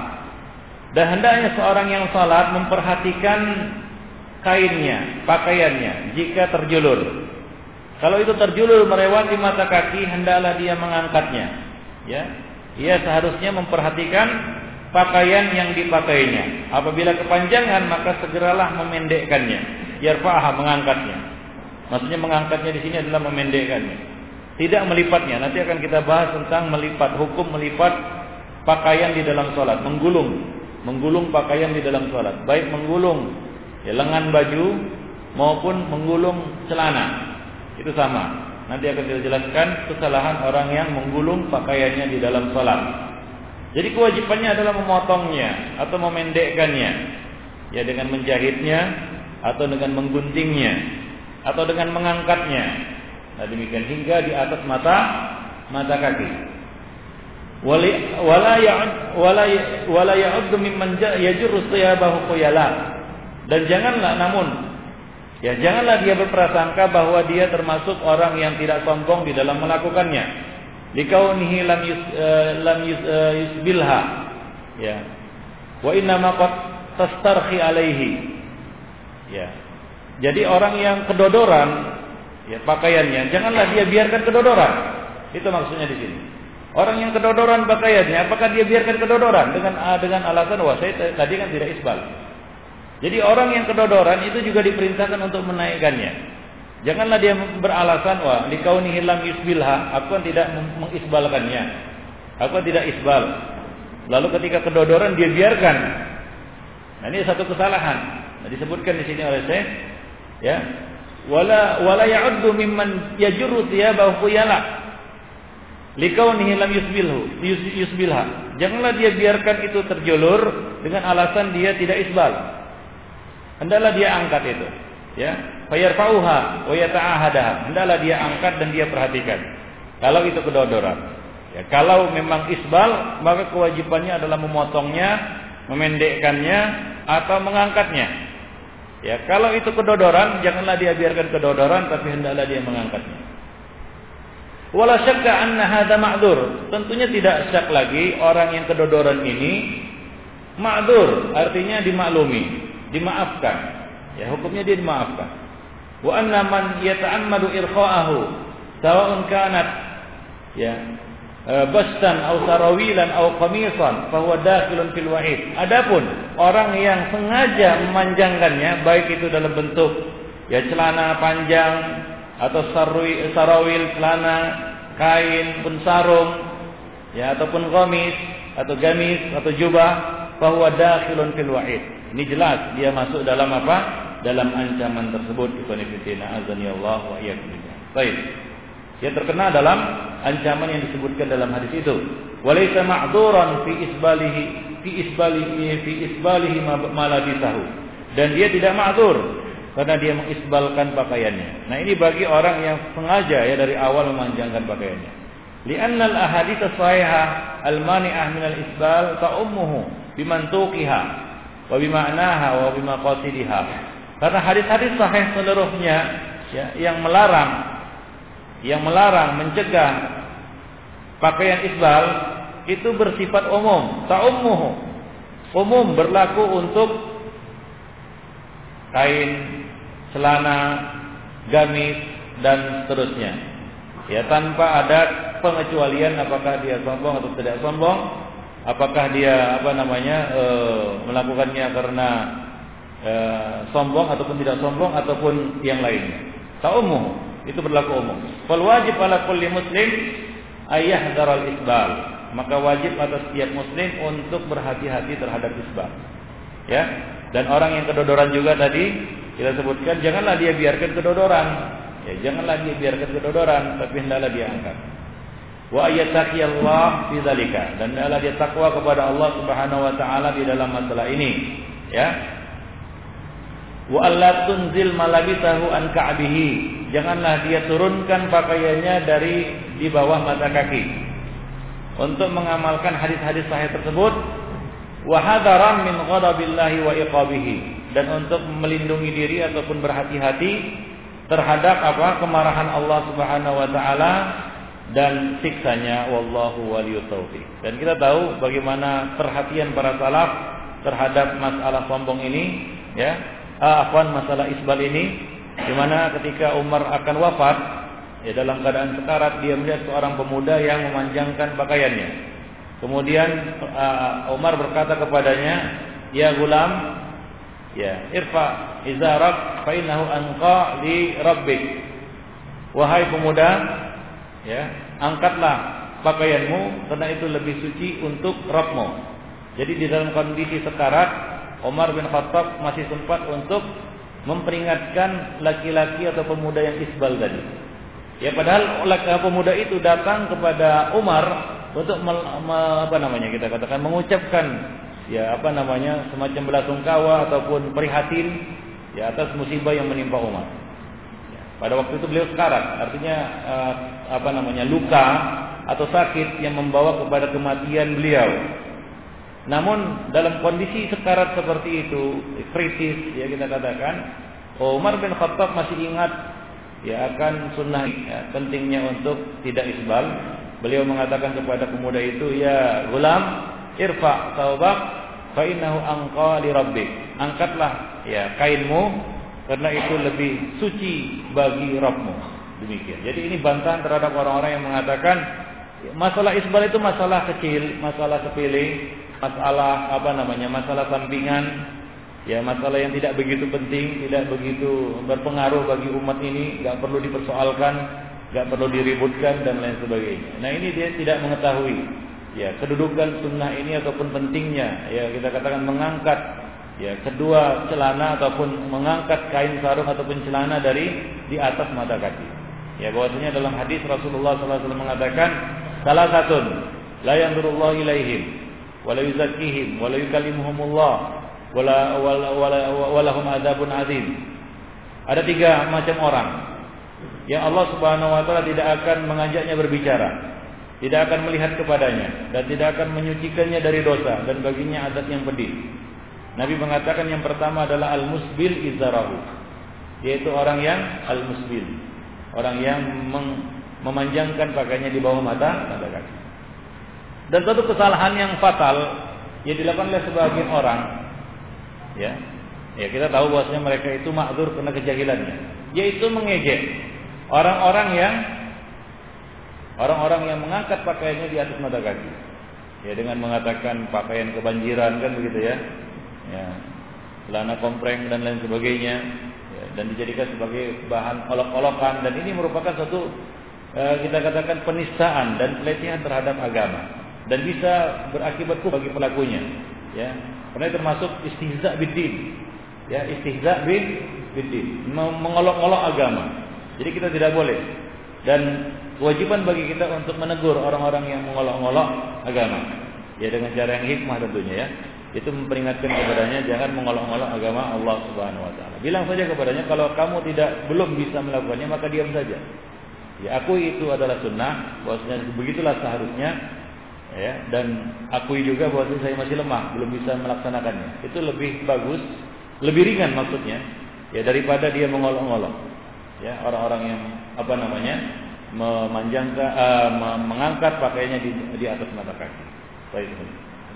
dan hendaknya seorang yang salat memperhatikan kainnya, pakaiannya jika terjulur kalau itu terjulur melewati mata kaki, hendaklah dia mengangkatnya. Ya, ia seharusnya memperhatikan pakaian yang dipakainya. Apabila kepanjangan, maka segeralah memendekkannya. Yarfa'ah mengangkatnya. Maksudnya mengangkatnya di sini adalah memendekkannya. Tidak melipatnya. Nanti akan kita bahas tentang melipat, hukum melipat pakaian di dalam sholat, menggulung, menggulung pakaian di dalam sholat, baik menggulung ya, lengan baju maupun menggulung celana. Itu sama. Nanti akan kita jelaskan kesalahan orang yang menggulung pakaiannya di dalam sholat. Jadi kewajibannya adalah memotongnya atau memendekkannya. Ya dengan menjahitnya atau dengan mengguntingnya atau dengan mengangkatnya. Nah demikian hingga di atas mata mata kaki. Wala ya'ud wala wala ya'ud mimman Dan janganlah namun Ya janganlah dia berprasangka bahwa dia termasuk orang yang tidak sombong di dalam melakukannya. Likaunihi lam yus, uh, yusbilha. Ya. Wa inna ma qad alaihi. Ya. Jadi orang yang kedodoran ya pakaiannya, janganlah dia biarkan kedodoran. Itu maksudnya di sini. Orang yang kedodoran pakaiannya, apakah dia biarkan kedodoran dengan dengan alasan wah saya tadi kan tidak isbal. Jadi orang yang kedodoran itu juga diperintahkan untuk menaikkannya. Janganlah dia beralasan wah dikauni hilang isbilha, aku kan tidak mengisbalkannya. Aku kan tidak isbal. Lalu ketika kedodoran dia biarkan. Nah, ini satu kesalahan. Nah, disebutkan di sini oleh saya ya. Wala wala ya'uddu mimman yajurru thiyabahu. Likaunihi lam yusbilhu yusbilha. Janganlah dia biarkan itu terjulur dengan alasan dia tidak isbal. Hendaklah dia angkat itu. Ya, fayarfa'uha wa yata'ahadaha. Hendaklah dia angkat dan dia perhatikan. Kalau itu kedodoran. Ya, kalau memang isbal, maka kewajibannya adalah memotongnya, memendekkannya atau mengangkatnya. Ya, kalau itu kedodoran, janganlah dia biarkan kedodoran tapi hendaklah dia mengangkatnya. Wala syakka anna hadza ma'dzur. Tentunya tidak syak lagi orang yang kedodoran ini ma'dzur, artinya dimaklumi dimaafkan. Ya, hukumnya dia dimaafkan. Wa anna man yata'ammadu irkha'ahu sawa'un kanat ya e, bastan atau sarawilan atau qamisan fahuwa dakhilun fil wa'id. Adapun orang yang sengaja memanjangkannya baik itu dalam bentuk ya celana panjang atau sarwi, sarawil celana kain pun sarung ya ataupun qamis atau gamis atau jubah bahwa dakhilun fil wa'id ini jelas dia masuk dalam apa? Dalam ancaman tersebut. Ikhwan fillah azani Allah wa iyyakum. Baik. Dia terkena dalam ancaman yang disebutkan dalam hadis itu. Walaysa ma'dzuran fi isbalihi fi isbalihi fi isbalihi ma. Dan dia tidak ma'dzur karena dia mengisbalkan pakaiannya. Nah, ini bagi orang yang sengaja ya dari awal memanjangkan pakaiannya. Lianna al-ahadits as-sahihah al-mani'ah min al-isbal ta'ummuhu bimantuqiha wa bima'naha wa bimaqasidiha. Karena hadis-hadis sahih seluruhnya ya, yang melarang yang melarang mencegah pakaian isbal itu bersifat umum, ta'ummuhu. Umum berlaku untuk kain, celana, gamis dan seterusnya. Ya tanpa ada pengecualian apakah dia sombong atau tidak sombong apakah dia apa namanya e, melakukannya karena e, sombong ataupun tidak sombong ataupun yang lainnya. umum itu berlaku umum. Fal wajib ala kulli muslim ayah daral isbal. maka wajib atas setiap muslim untuk berhati-hati terhadap isbal. Ya. Dan orang yang kedodoran juga tadi kita sebutkan janganlah dia biarkan kedodoran. Ya, janganlah dia biarkan kedodoran, tapi hendaklah dia angkat. Wa Allah fi dzalika dan hendaklah dia takwa kepada Allah Subhanahu wa taala di dalam masalah ini. Ya. Wa alla tunzil malabisahu an ka'bihi. Janganlah dia turunkan pakaiannya dari di bawah mata kaki. Untuk mengamalkan hadis-hadis sahih tersebut wa hadaran min ghadabillahi wa iqabihi dan untuk melindungi diri ataupun berhati-hati terhadap apa kemarahan Allah Subhanahu wa taala dan siksanya wallahu waliyut taufiq. Dan kita tahu bagaimana perhatian para salaf terhadap masalah sombong ini ya. Ah, afwan masalah isbal ini di mana ketika Umar akan wafat ya dalam keadaan sekarat dia melihat seorang pemuda yang memanjangkan pakaiannya. Kemudian uh, Umar berkata kepadanya, "Ya gulam, ya, irfa izarak fa innahu anqa li rabbik." Wahai pemuda, ya, angkatlah pakaianmu karena itu lebih suci untuk Rabbmu. Jadi di dalam kondisi sekarat, Umar bin Khattab masih sempat untuk memperingatkan laki-laki atau pemuda yang isbal tadi. Ya padahal pemuda itu datang kepada Umar untuk apa namanya kita katakan mengucapkan ya apa namanya semacam belasungkawa ataupun prihatin ya atas musibah yang menimpa umat. Ya, pada waktu itu beliau sekarat, artinya uh, apa namanya luka atau sakit yang membawa kepada kematian beliau. Namun dalam kondisi sekarat seperti itu kritis ya kita katakan Umar bin Khattab masih ingat ya akan sunnah ya, pentingnya untuk tidak isbal Beliau mengatakan kepada pemuda itu, "Ya gulam, irfa taubak fa innahu anqa li rabbik." Angkatlah ya kainmu karena itu lebih suci bagi Rabbmu. Demikian. Jadi ini bantahan terhadap orang-orang yang mengatakan masalah isbal itu masalah kecil, masalah sepele, masalah apa namanya? masalah sampingan, ya masalah yang tidak begitu penting, tidak begitu berpengaruh bagi umat ini, nggak perlu dipersoalkan nggak perlu diributkan dan lain sebagainya. Nah ini dia tidak mengetahui ya kedudukan sunnah ini ataupun pentingnya ya kita katakan mengangkat ya kedua celana ataupun mengangkat kain sarung ataupun celana dari di atas mata kaki. Ya bahwasanya dalam hadis Rasulullah SAW mengatakan salah satu la yanzurullah ilaihim wa la yuzakkihim wa la yukallimuhumullah wa la wa lahum adzabun azim. Ada tiga macam orang yang Allah Subhanahu wa taala tidak akan mengajaknya berbicara, tidak akan melihat kepadanya dan tidak akan menyucikannya dari dosa dan baginya azab yang pedih. Nabi mengatakan yang pertama adalah al-musbil izarahu, yaitu orang yang al-musbil, orang yang memanjangkan pakaiannya di bawah mata kaki. Dan satu kesalahan yang fatal yang dilakukan oleh sebagian orang, ya, ya kita tahu bahwasanya mereka itu makdur karena kejahilannya, yaitu mengejek Orang-orang yang orang-orang yang mengangkat pakaiannya di atas mata kaki. Ya dengan mengatakan pakaian kebanjiran kan begitu ya. Ya. Celana kompreng dan lain sebagainya ya, dan dijadikan sebagai bahan olok-olokan dan ini merupakan suatu eh, kita katakan penistaan dan pelecehan terhadap agama dan bisa berakibat bagi pelakunya ya karena termasuk istihza bidin ya istihza bidin mengolok-olok agama jadi kita tidak boleh dan kewajiban bagi kita untuk menegur orang-orang yang mengolok-olok agama. Ya dengan cara yang hikmah tentunya ya. Itu memperingatkan kepadanya jangan mengolok-olok agama Allah Subhanahu wa taala. Bilang saja kepadanya kalau kamu tidak belum bisa melakukannya maka diam saja. Ya aku itu adalah sunnah, bahwasanya begitulah seharusnya ya dan akui juga bahwa saya masih lemah, belum bisa melaksanakannya. Itu lebih bagus, lebih ringan maksudnya ya daripada dia mengolok-olok ya orang-orang yang apa namanya memanjangkan uh, mengangkat pakaiannya di, di atas mata kaki. Baik.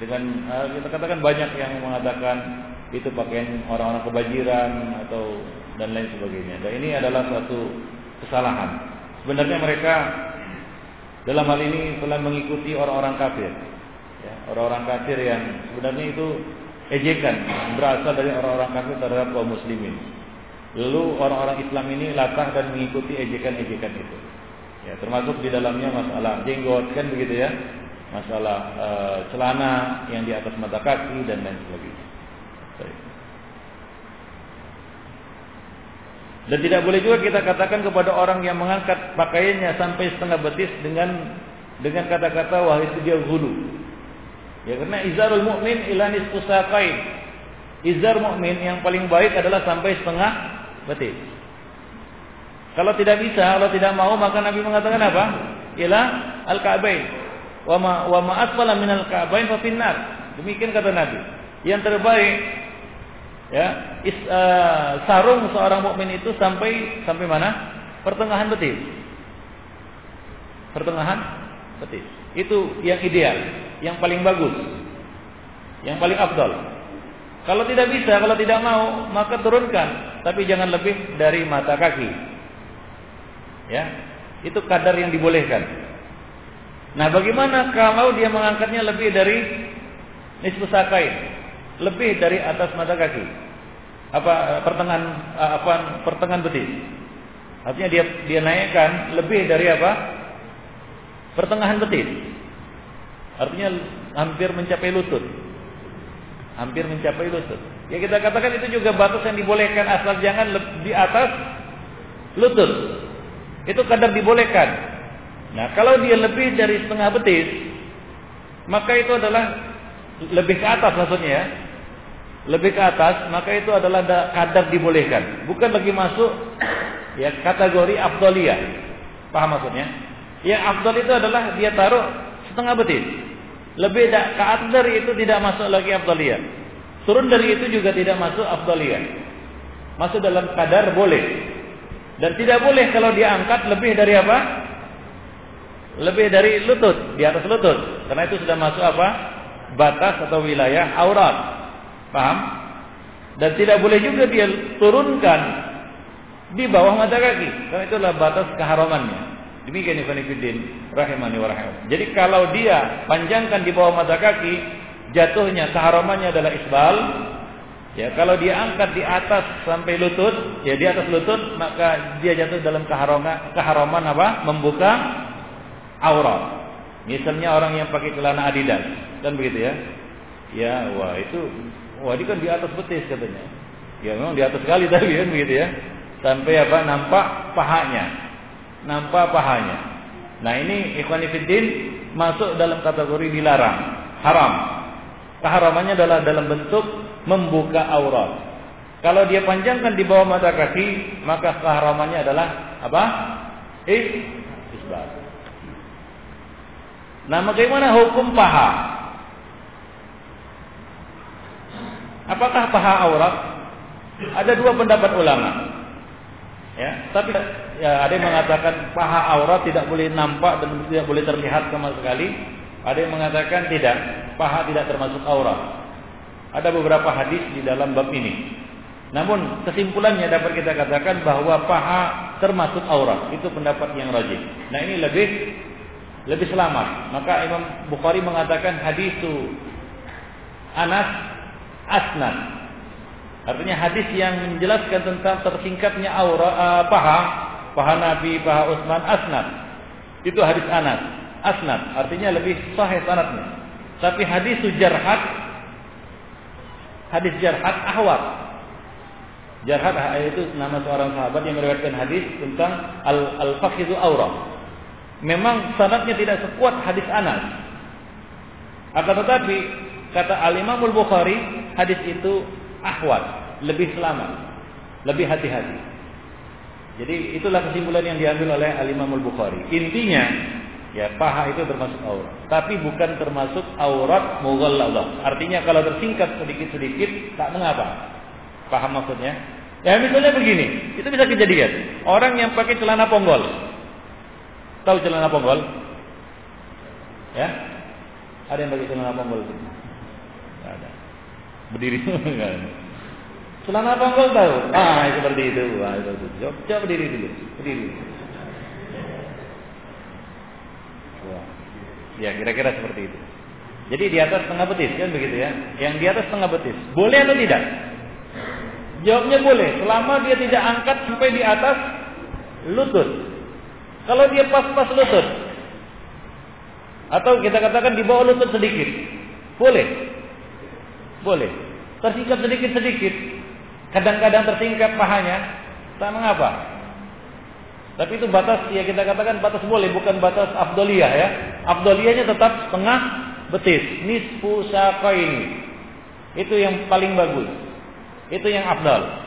Dengan uh, kita katakan banyak yang mengatakan itu pakaian orang-orang kebajiran atau dan lain sebagainya. Dan ini adalah suatu kesalahan. Sebenarnya mereka dalam hal ini telah mengikuti orang-orang kafir. Ya, orang-orang kafir yang sebenarnya itu ejekan berasal dari orang-orang kafir terhadap kaum muslimin. Lalu orang-orang Islam ini latah dan mengikuti ejekan-ejekan itu. Ya, termasuk di dalamnya masalah jenggot kan begitu ya. masalah e, celana yang di atas mata kaki dan lain sebagainya. Baik. Dan tidak boleh juga kita katakan kepada orang yang mengangkat pakaiannya sampai setengah betis dengan dengan kata-kata wah itu dia gulu. Ya karena izarul mukmin ila nisfu Izar mukmin yang paling baik adalah sampai setengah betis. Kalau tidak bisa, kalau tidak mau maka Nabi mengatakan apa? Ila al-ka'bain wa ma wa ma asfala minal ka'bain fa. Demikian kata Nabi. Yang terbaik ya, is, uh, sarung seorang mukmin itu sampai sampai mana? Pertengahan betis. Pertengahan betis. Itu yang ideal, yang paling bagus. Yang paling afdal. Kalau tidak bisa, kalau tidak mau, maka turunkan, tapi jangan lebih dari mata kaki. Ya, itu kadar yang dibolehkan. Nah, bagaimana kalau dia mengangkatnya lebih dari nisfu sakain? Lebih dari atas mata kaki. Apa pertengahan apa pertengahan betis. Artinya dia dia naikkan lebih dari apa? Pertengahan betis. Artinya hampir mencapai lutut. Hampir mencapai lutut. Ya kita katakan itu juga batas yang dibolehkan asal jangan di atas lutut. Itu kadar dibolehkan. Nah, kalau dia lebih dari setengah betis, maka itu adalah lebih ke atas maksudnya ya. Lebih ke atas, maka itu adalah kadar dibolehkan. Bukan lagi masuk ya kategori afdaliyah. Paham maksudnya? Yang afdal itu adalah dia taruh setengah betis. Lebih ke atas dari itu tidak masuk lagi afdaliyah. Turun dari itu juga tidak masuk afdaliyah. Masuk dalam kadar boleh. Dan tidak boleh kalau dia angkat lebih dari apa? lebih dari lutut, di atas lutut. Karena itu sudah masuk apa? Batas atau wilayah aurat. Paham? Dan tidak boleh juga dia turunkan di bawah mata kaki. Karena itu adalah batas keharamannya. Demikian Ibn Fiddin rahimani wa rahimah. Jadi kalau dia panjangkan di bawah mata kaki, jatuhnya keharamannya adalah isbal. Ya, kalau dia angkat di atas sampai lutut, ya di atas lutut, maka dia jatuh dalam keharaman, keharaman apa? Membuka aurat. Misalnya orang yang pakai celana Adidas, kan begitu ya? Ya, wah itu, wah ini kan di atas betis katanya. Ya memang di atas sekali tapi kan begitu ya. Sampai apa? Nampak pahanya, nampak pahanya. Nah ini ikhwanifiddin masuk dalam kategori dilarang, haram. Keharamannya adalah dalam bentuk membuka aurat. Kalau dia panjangkan di bawah mata kaki, maka keharamannya adalah apa? Is isbat. Nah, bagaimana hukum paha? Apakah paha aurat? Ada dua pendapat ulama. Ya, tapi ya, ada yang mengatakan paha aurat tidak boleh nampak dan tidak boleh terlihat sama sekali. Ada yang mengatakan tidak, paha tidak termasuk aurat. Ada beberapa hadis di dalam bab ini. Namun kesimpulannya dapat kita katakan bahwa paha termasuk aurat. Itu pendapat yang rajin. Nah ini lebih lebih selamat. Maka Imam Bukhari mengatakan hadis itu Anas asnan. Artinya hadis yang menjelaskan tentang tersingkatnya aura uh, paha, paha Nabi, paha Utsman asnad. Itu hadis Anas. Asnad artinya lebih sahih sanadnya. Tapi hadis jarhat hadis jarhat ahwat. Jarhat itu nama seorang sahabat yang meriwayatkan hadis tentang al-fakhidu al aurah memang sanadnya tidak sekuat hadis Anas. Akan tetapi kata Al Imamul Bukhari hadis itu ahwat, lebih selamat, lebih hati-hati. Jadi itulah kesimpulan yang diambil oleh Al Imamul Bukhari. Intinya ya paha itu termasuk aurat, tapi bukan termasuk aurat mughalladah. Artinya kalau tersingkat sedikit-sedikit tak mengapa. Paham maksudnya? Ya misalnya begini, itu bisa kejadian. Orang yang pakai celana ponggol, Tahu celana ponggol? Ya? Ada yang pakai celana ponggol? Tidak ada. Berdiri. Celana ponggol tahu? Ah, seperti itu. Ah, itu. Coba berdiri dulu. Berdiri. Wah. Ya, kira-kira seperti itu. Jadi di atas tengah betis kan begitu ya? Yang di atas tengah betis. Boleh atau tidak? Jawabnya boleh, selama dia tidak angkat sampai di atas lutut. Kalau dia pas-pas lutut, Atau kita katakan di bawah lutut sedikit. Boleh. Boleh. Tersingkap sedikit-sedikit. Kadang-kadang tersingkap pahanya. Tak mengapa. Tapi itu batas ya kita katakan batas boleh bukan batas abdoliyah ya. Abdoliyahnya tetap setengah betis, nisfu ini. Itu yang paling bagus. Itu yang afdal.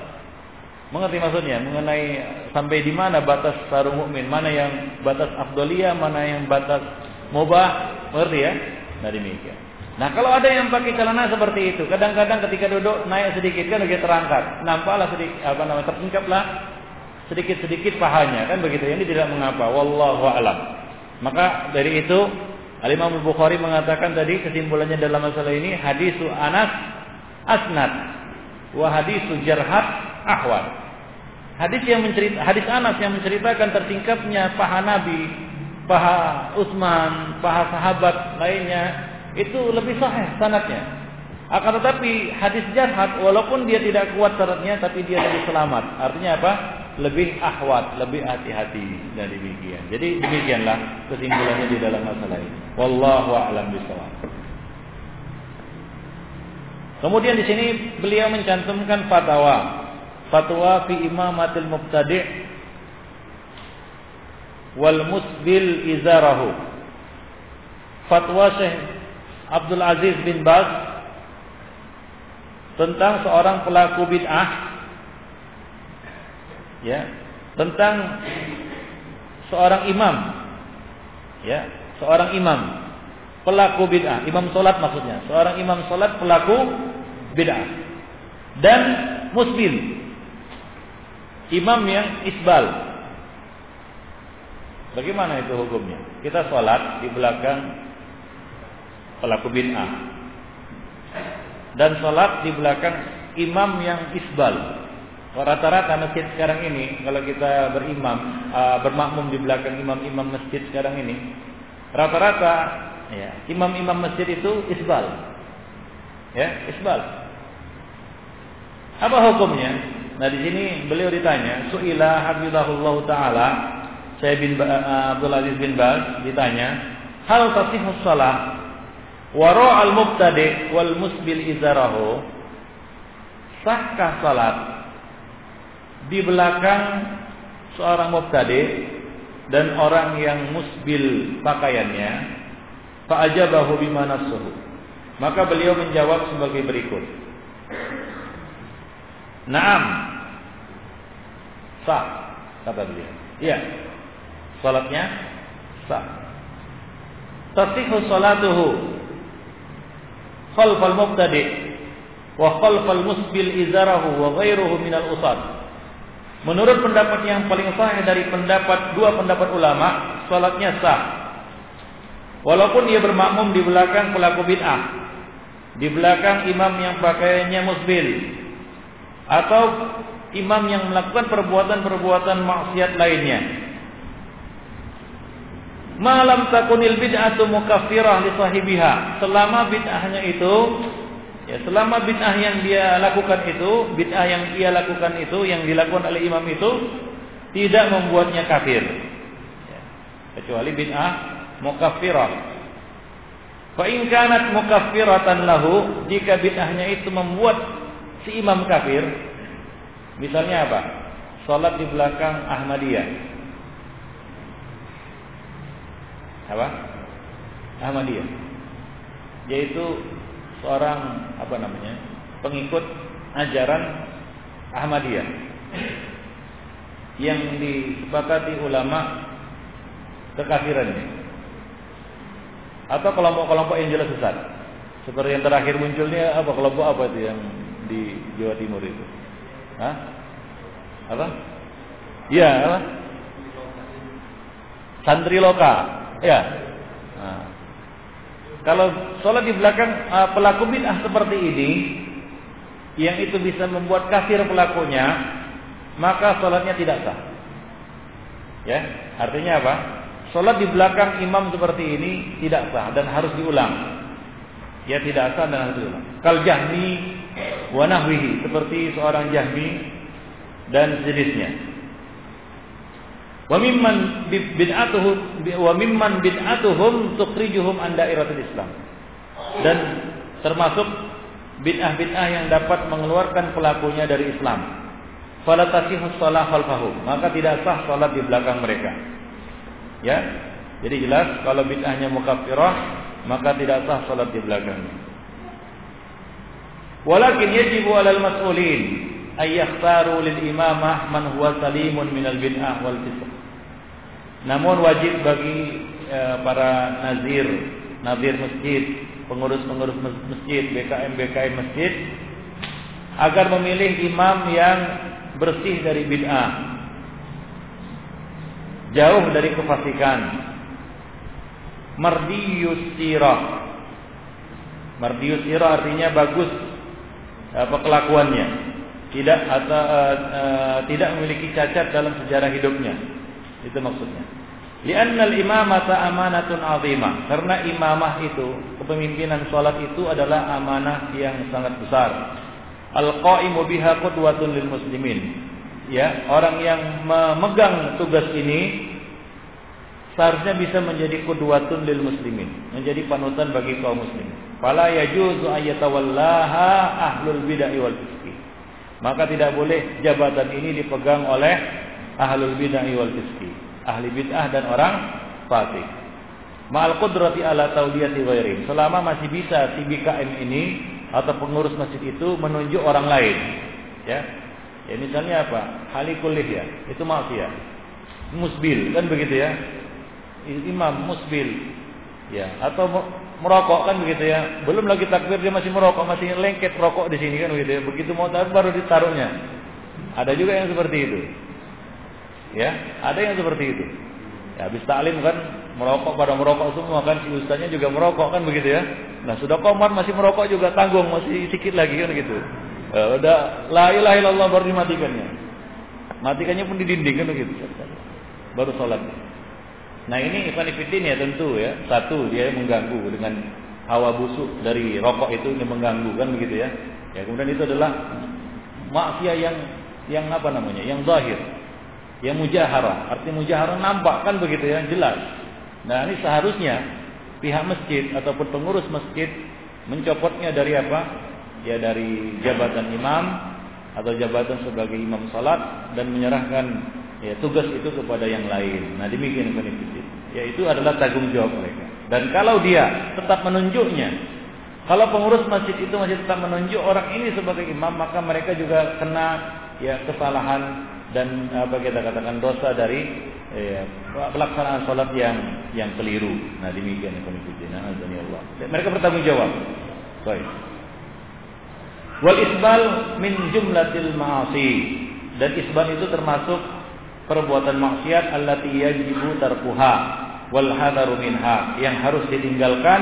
Mengerti maksudnya? Mengenai sampai di mana batas sarung mukmin, mana yang batas afdoliyah, mana yang batas mubah, mengerti ya? Nah demikian. Nah kalau ada yang pakai celana seperti itu, kadang-kadang ketika duduk naik sedikit kan lagi terangkat, nampaklah sedikit apa namanya tersingkaplah sedikit-sedikit pahanya. Kan begitu? Ini tidak mengapa. Wallahu alam. Maka dari itu Al Imam Bukhari mengatakan tadi kesimpulannya dalam masalah ini hadisu Anas asnad wa hadisu Jarhat ahwal. Hadis yang mencerita hadis Anas yang menceritakan tersingkapnya paha Nabi paha Utsman paha sahabat lainnya itu lebih sahih sanatnya. Akan tetapi hadis Jarhat walaupun dia tidak kuat syaratnya tapi dia lebih selamat. Artinya apa lebih ahwat, lebih hati-hati dan demikian. Jadi demikianlah kesimpulannya di dalam masalah ini. Wallahu a'lam bishawab. Kemudian di sini beliau mencantumkan fatwa. Fatwa fi imamatil mubtadi' wal musbil izarahu. Fatwa Syekh Abdul Aziz bin Baz tentang seorang pelaku bid'ah ya. Tentang seorang imam. Ya. Seorang imam. Pelaku bid'ah. Imam solat maksudnya. Seorang imam solat pelaku bid'ah. Dan musbil imam yang isbal. Bagaimana itu hukumnya? Kita sholat di belakang pelaku bid'ah. Dan sholat di belakang imam yang isbal Rata-rata masjid sekarang ini kalau kita berimam, uh, bermakmum di belakang imam-imam masjid sekarang ini, rata-rata ya, imam-imam masjid itu isbal. Ya, isbal. Apa hukumnya? Nah, di sini beliau ditanya, Su'ila Habibullah taala, saya bin uh, Abdul Aziz bin Baz ditanya, hal tasihhu shalah wara al-mubtadi wal musbil izarahu? Sahkah salat di belakang seorang mubtadi dan orang yang musbil pakaiannya fa'ajabahu bima nasuhu maka beliau menjawab sebagai berikut. Naam. Sah kata beliau. Iya. Salatnya sah tasihhu salatuhu khalfal mubtadi wa khalfal musbil izarahu wa ghairuhu minal usad Menurut pendapat yang paling sahih dari pendapat dua pendapat ulama, salatnya sah. Walaupun dia bermakmum di belakang pelaku bid'ah, di belakang imam yang pakaiannya musbil, atau imam yang melakukan perbuatan-perbuatan maksiat lainnya. Malam takunil bid'atu mukaffirah li sahibiha. Selama bid'ahnya itu Ya, selama bid'ah yang dia lakukan itu, bid'ah yang ia lakukan itu, yang dilakukan oleh imam itu tidak membuatnya kafir. Ya, kecuali bid'ah mukaffirah. Fa in kanat mukaffiratan lahu, jika bid'ahnya itu membuat si imam kafir, misalnya apa? Salat di belakang Ahmadiyah. Apa? Ahmadiyah. Yaitu seorang apa namanya pengikut ajaran Ahmadiyah. Yang disepakati ulama kekafirannya. Atau kelompok-kelompok yang jelas sesat. Seperti yang terakhir munculnya apa kelompok apa itu yang di Jawa Timur itu? Hah? apa? Iya apa? Santri loka. Ya kalau sholat di belakang uh, pelaku bid'ah seperti ini, yang itu bisa membuat kafir pelakunya, maka sholatnya tidak sah. Ya, artinya apa? Sholat di belakang imam seperti ini tidak sah dan harus diulang. Ya tidak sah dan harus diulang. Kal jahmi wa nahwihi seperti seorang jahmi dan sejenisnya. Wa mimman bid'atuhum wa mimman bid'atuhum tukhrijuhum an dairatul Islam. Dan termasuk bid'ah-bid'ah yang dapat mengeluarkan pelakunya dari Islam. Fala tasihhu shalah maka tidak sah salat di belakang mereka. Ya. Jadi jelas kalau bid'ahnya mukaffirah, maka tidak sah salat di belakangnya. Walakin yajibu 'alal mas'ulin ay yakhtaru lil imamah man huwa salimun minal bid'ah wal fisq. Namun wajib bagi e, para nazir, nazir masjid, pengurus-pengurus masjid, BKM BKM masjid agar memilih imam yang bersih dari bid'ah. Jauh dari kefasikan. Mardiyus sirah. Mardiyus sirah artinya bagus apa kelakuannya. Tidak atau uh, uh, tidak memiliki cacat dalam sejarah hidupnya. Itu maksudnya. Lianna al-imamata amanatun azimah. Karena imamah itu, kepemimpinan salat itu adalah amanah yang sangat besar Al-qaimu biha qudwatun lil muslimin. Ya, orang yang memegang tugas ini seharusnya bisa menjadi qudwatun lil muslimin, menjadi panutan bagi kaum muslimin. Fala yajuzu ayatawallaha ahlul bid'ah wal fisqi. Maka tidak boleh jabatan ini dipegang oleh ahlul bid'ah wal fisqi, ahli bid'ah dan orang fasik. Ma'al qudrati ala taudiyati ghairin. Selama masih bisa si BKM ini atau pengurus masjid itu menunjuk orang lain. Ya. Ya misalnya apa? Halikulih ya. Itu maksiat. Musbil kan begitu ya. Imam musbil. Ya, atau merokok kan begitu ya. Belum lagi takbir dia masih merokok, masih lengket rokok di sini kan begitu ya. Begitu mau takbir baru ditaruhnya. Ada juga yang seperti itu. Ya, ada yang seperti itu. Ya, habis taklim kan merokok pada merokok semua kan si ustaznya juga merokok kan begitu ya. Nah, sudah komat masih merokok juga tanggung masih sedikit lagi kan gitu. Ya, udah la ilaha illallah baru dimatikannya. Matikannya pun di dinding kan begitu. Baru sholat. Nah, ini ikhwan ya tentu ya. Satu dia mengganggu dengan hawa busuk dari rokok itu yang mengganggu kan begitu ya. Ya, kemudian itu adalah maksiat yang yang apa namanya? Yang zahir. Yang mujaharah. Arti mujaharah nampak kan begitu ya, jelas. Nah ini seharusnya pihak masjid ataupun pengurus masjid mencopotnya dari apa? Ya dari jabatan imam atau jabatan sebagai imam salat dan menyerahkan ya tugas itu kepada yang lain. Nah demikian benefisit. Ya itu adalah tanggung jawab mereka. Dan kalau dia tetap menunjuknya, kalau pengurus masjid itu masih tetap menunjuk orang ini sebagai imam, maka mereka juga kena ya kesalahan dan apa kita katakan dosa dari ya, pelaksanaan sholat yang yang keliru. Nah demikian yang nah, Allah. Mereka bertanggung jawab. Baik. Wal isbal min jumlatil ma'asi dan isbal itu termasuk perbuatan maksiat allati yajibu tarkuha wal hadaru minha yang harus ditinggalkan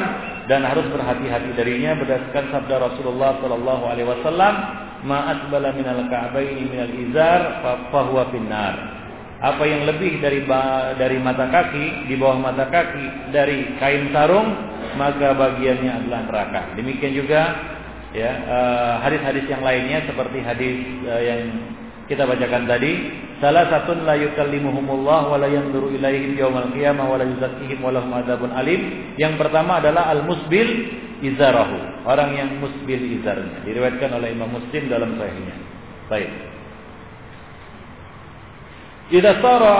dan harus berhati-hati darinya berdasarkan sabda Rasulullah sallallahu alaihi wasallam ma asbala minal ka'baini minal izar fa huwa finnar apa yang lebih dari dari mata kaki di bawah mata kaki dari kain sarung maka bagiannya adalah neraka. Demikian juga ya eh, hadis-hadis yang lainnya seperti hadis uh, yang kita bacakan tadi salah satu la yukallimuhumullah wa la yanzuru ilaihim yaumal qiyamah wa la yuzakkihim wa lahum adzabun alim. Yang pertama adalah al-musbil izarahu, orang yang musbil izarnya. Diriwayatkan oleh Imam Muslim dalam sahihnya. Baik. Idza sara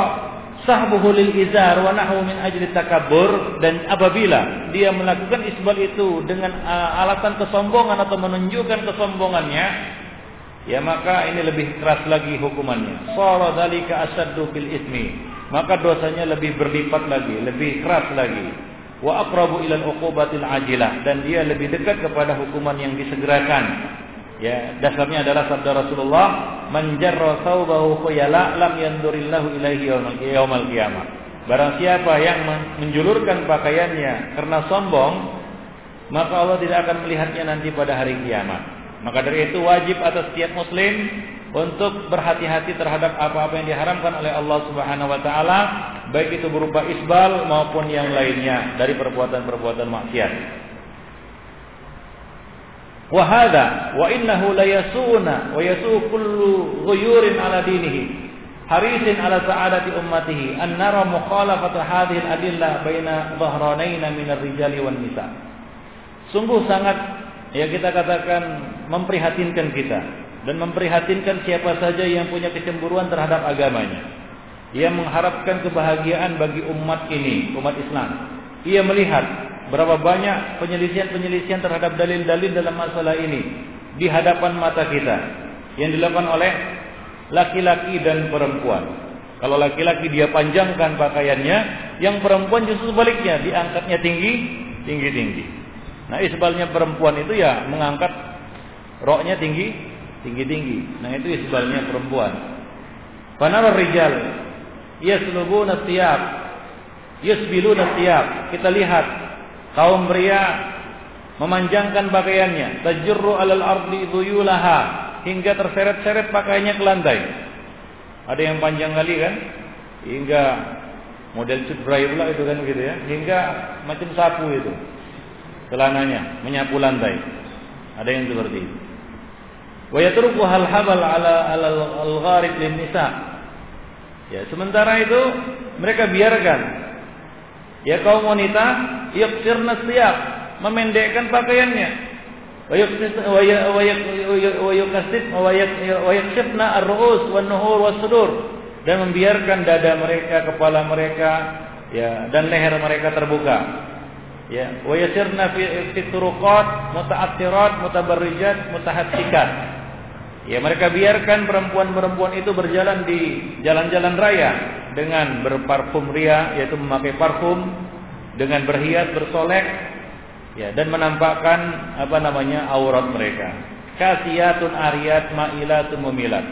sahbuhu lil izar wa nahu min ajli takabbur dan apabila dia melakukan isbal itu dengan uh, alasan kesombongan atau menunjukkan kesombongannya ya maka ini lebih keras lagi hukumannya sara dzalika asaddu bil ismi maka dosanya lebih berlipat lagi lebih keras lagi wa aqrabu ila al-uqubatil ajilah dan dia lebih dekat kepada hukuman yang disegerakan Ya, dasarnya adalah sabda Rasulullah, "Man jarra thawbahu khuyala lam yandurillahu ilaihi yaumal qiyamah." Barang siapa yang menjulurkan pakaiannya karena sombong, maka Allah tidak akan melihatnya nanti pada hari kiamat. Maka dari itu wajib atas setiap muslim untuk berhati-hati terhadap apa-apa yang diharamkan oleh Allah Subhanahu wa taala, baik itu berupa isbal maupun yang lainnya dari perbuatan-perbuatan maksiat. Wahada wa innahu la yasuna wa yasu kullu ghuyurin ala dinihi. harisin ala sa'adati ummatihi an nara mukhalafata hadhihi al-adillah baina dhahranaina min ar-rijali wan nisa. Sungguh sangat ya kita katakan memprihatinkan kita dan memprihatinkan siapa saja yang punya kecemburuan terhadap agamanya. Ia mengharapkan kebahagiaan bagi umat ini, umat Islam. Ia melihat berapa banyak penyelisihan-penyelisihan terhadap dalil-dalil dalam masalah ini di hadapan mata kita yang dilakukan oleh laki-laki dan perempuan. Kalau laki-laki dia panjangkan pakaiannya, yang perempuan justru sebaliknya diangkatnya tinggi, tinggi-tinggi. Nah, isbalnya perempuan itu ya mengangkat roknya tinggi, tinggi-tinggi. Nah, itu isbalnya perempuan. Panara rijal yaslubuna thiyab, yusbiluna thiyab. Kita lihat kaum pria memanjangkan pakaiannya, tajurru alal ardi dhuyulaha hingga terseret-seret pakaiannya ke lantai. Ada yang panjang kali kan? Hingga model cutbray pula itu kan gitu ya. Hingga macam sapu itu. Celananya menyapu lantai. Ada yang seperti itu. Wa yatruku hal habal ala al-gharib lin nisa. Ya, sementara itu mereka biarkan ya kaum wanita yaksirna siyab memendekkan pakaiannya. Wayakshifna ar-ru'us wan nuhur was sudur dan membiarkan dada mereka, kepala mereka, ya dan leher mereka terbuka. Ya, wa yasirna fi turuqat muta'attirat mutabarrijat mutahattikat. Ya, mereka biarkan perempuan-perempuan itu berjalan di jalan-jalan raya dengan berparfum ria yaitu memakai parfum dengan berhias bersolek ya dan menampakkan apa namanya aurat mereka. Kasiyatun ariyat ma'ilatun mumilat.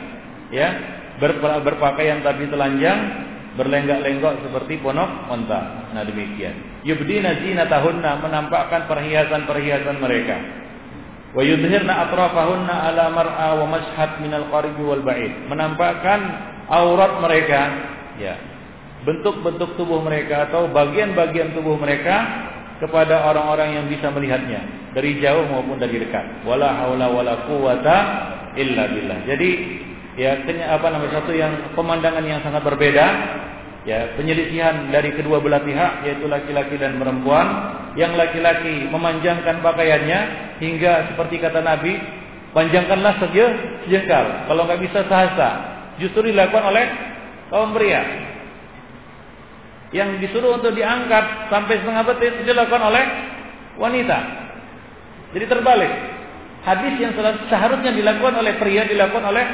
Ya ber, berpakaian tapi telanjang berlenggak-lenggok seperti ponok onta. Nah demikian. Yubdina zinatahunna menampakkan perhiasan-perhiasan mereka wa yudhirna atrafahunna ala mar'a wa mashhad minal qarib wal ba'id menampakkan aurat mereka ya bentuk-bentuk tubuh mereka atau bagian-bagian tubuh mereka kepada orang-orang yang bisa melihatnya dari jauh maupun dari dekat. Wala haula wala quwata illa billah. Jadi ya apa namanya satu yang pemandangan yang sangat berbeda ya penyelisihan dari kedua belah pihak yaitu laki-laki dan perempuan yang laki-laki memanjangkan pakaiannya hingga seperti kata Nabi panjangkanlah saja sejengkal kalau nggak bisa sahasa justru dilakukan oleh kaum pria yang disuruh untuk diangkat sampai setengah betis dilakukan oleh wanita. Jadi terbalik. Hadis yang seharusnya dilakukan oleh pria dilakukan oleh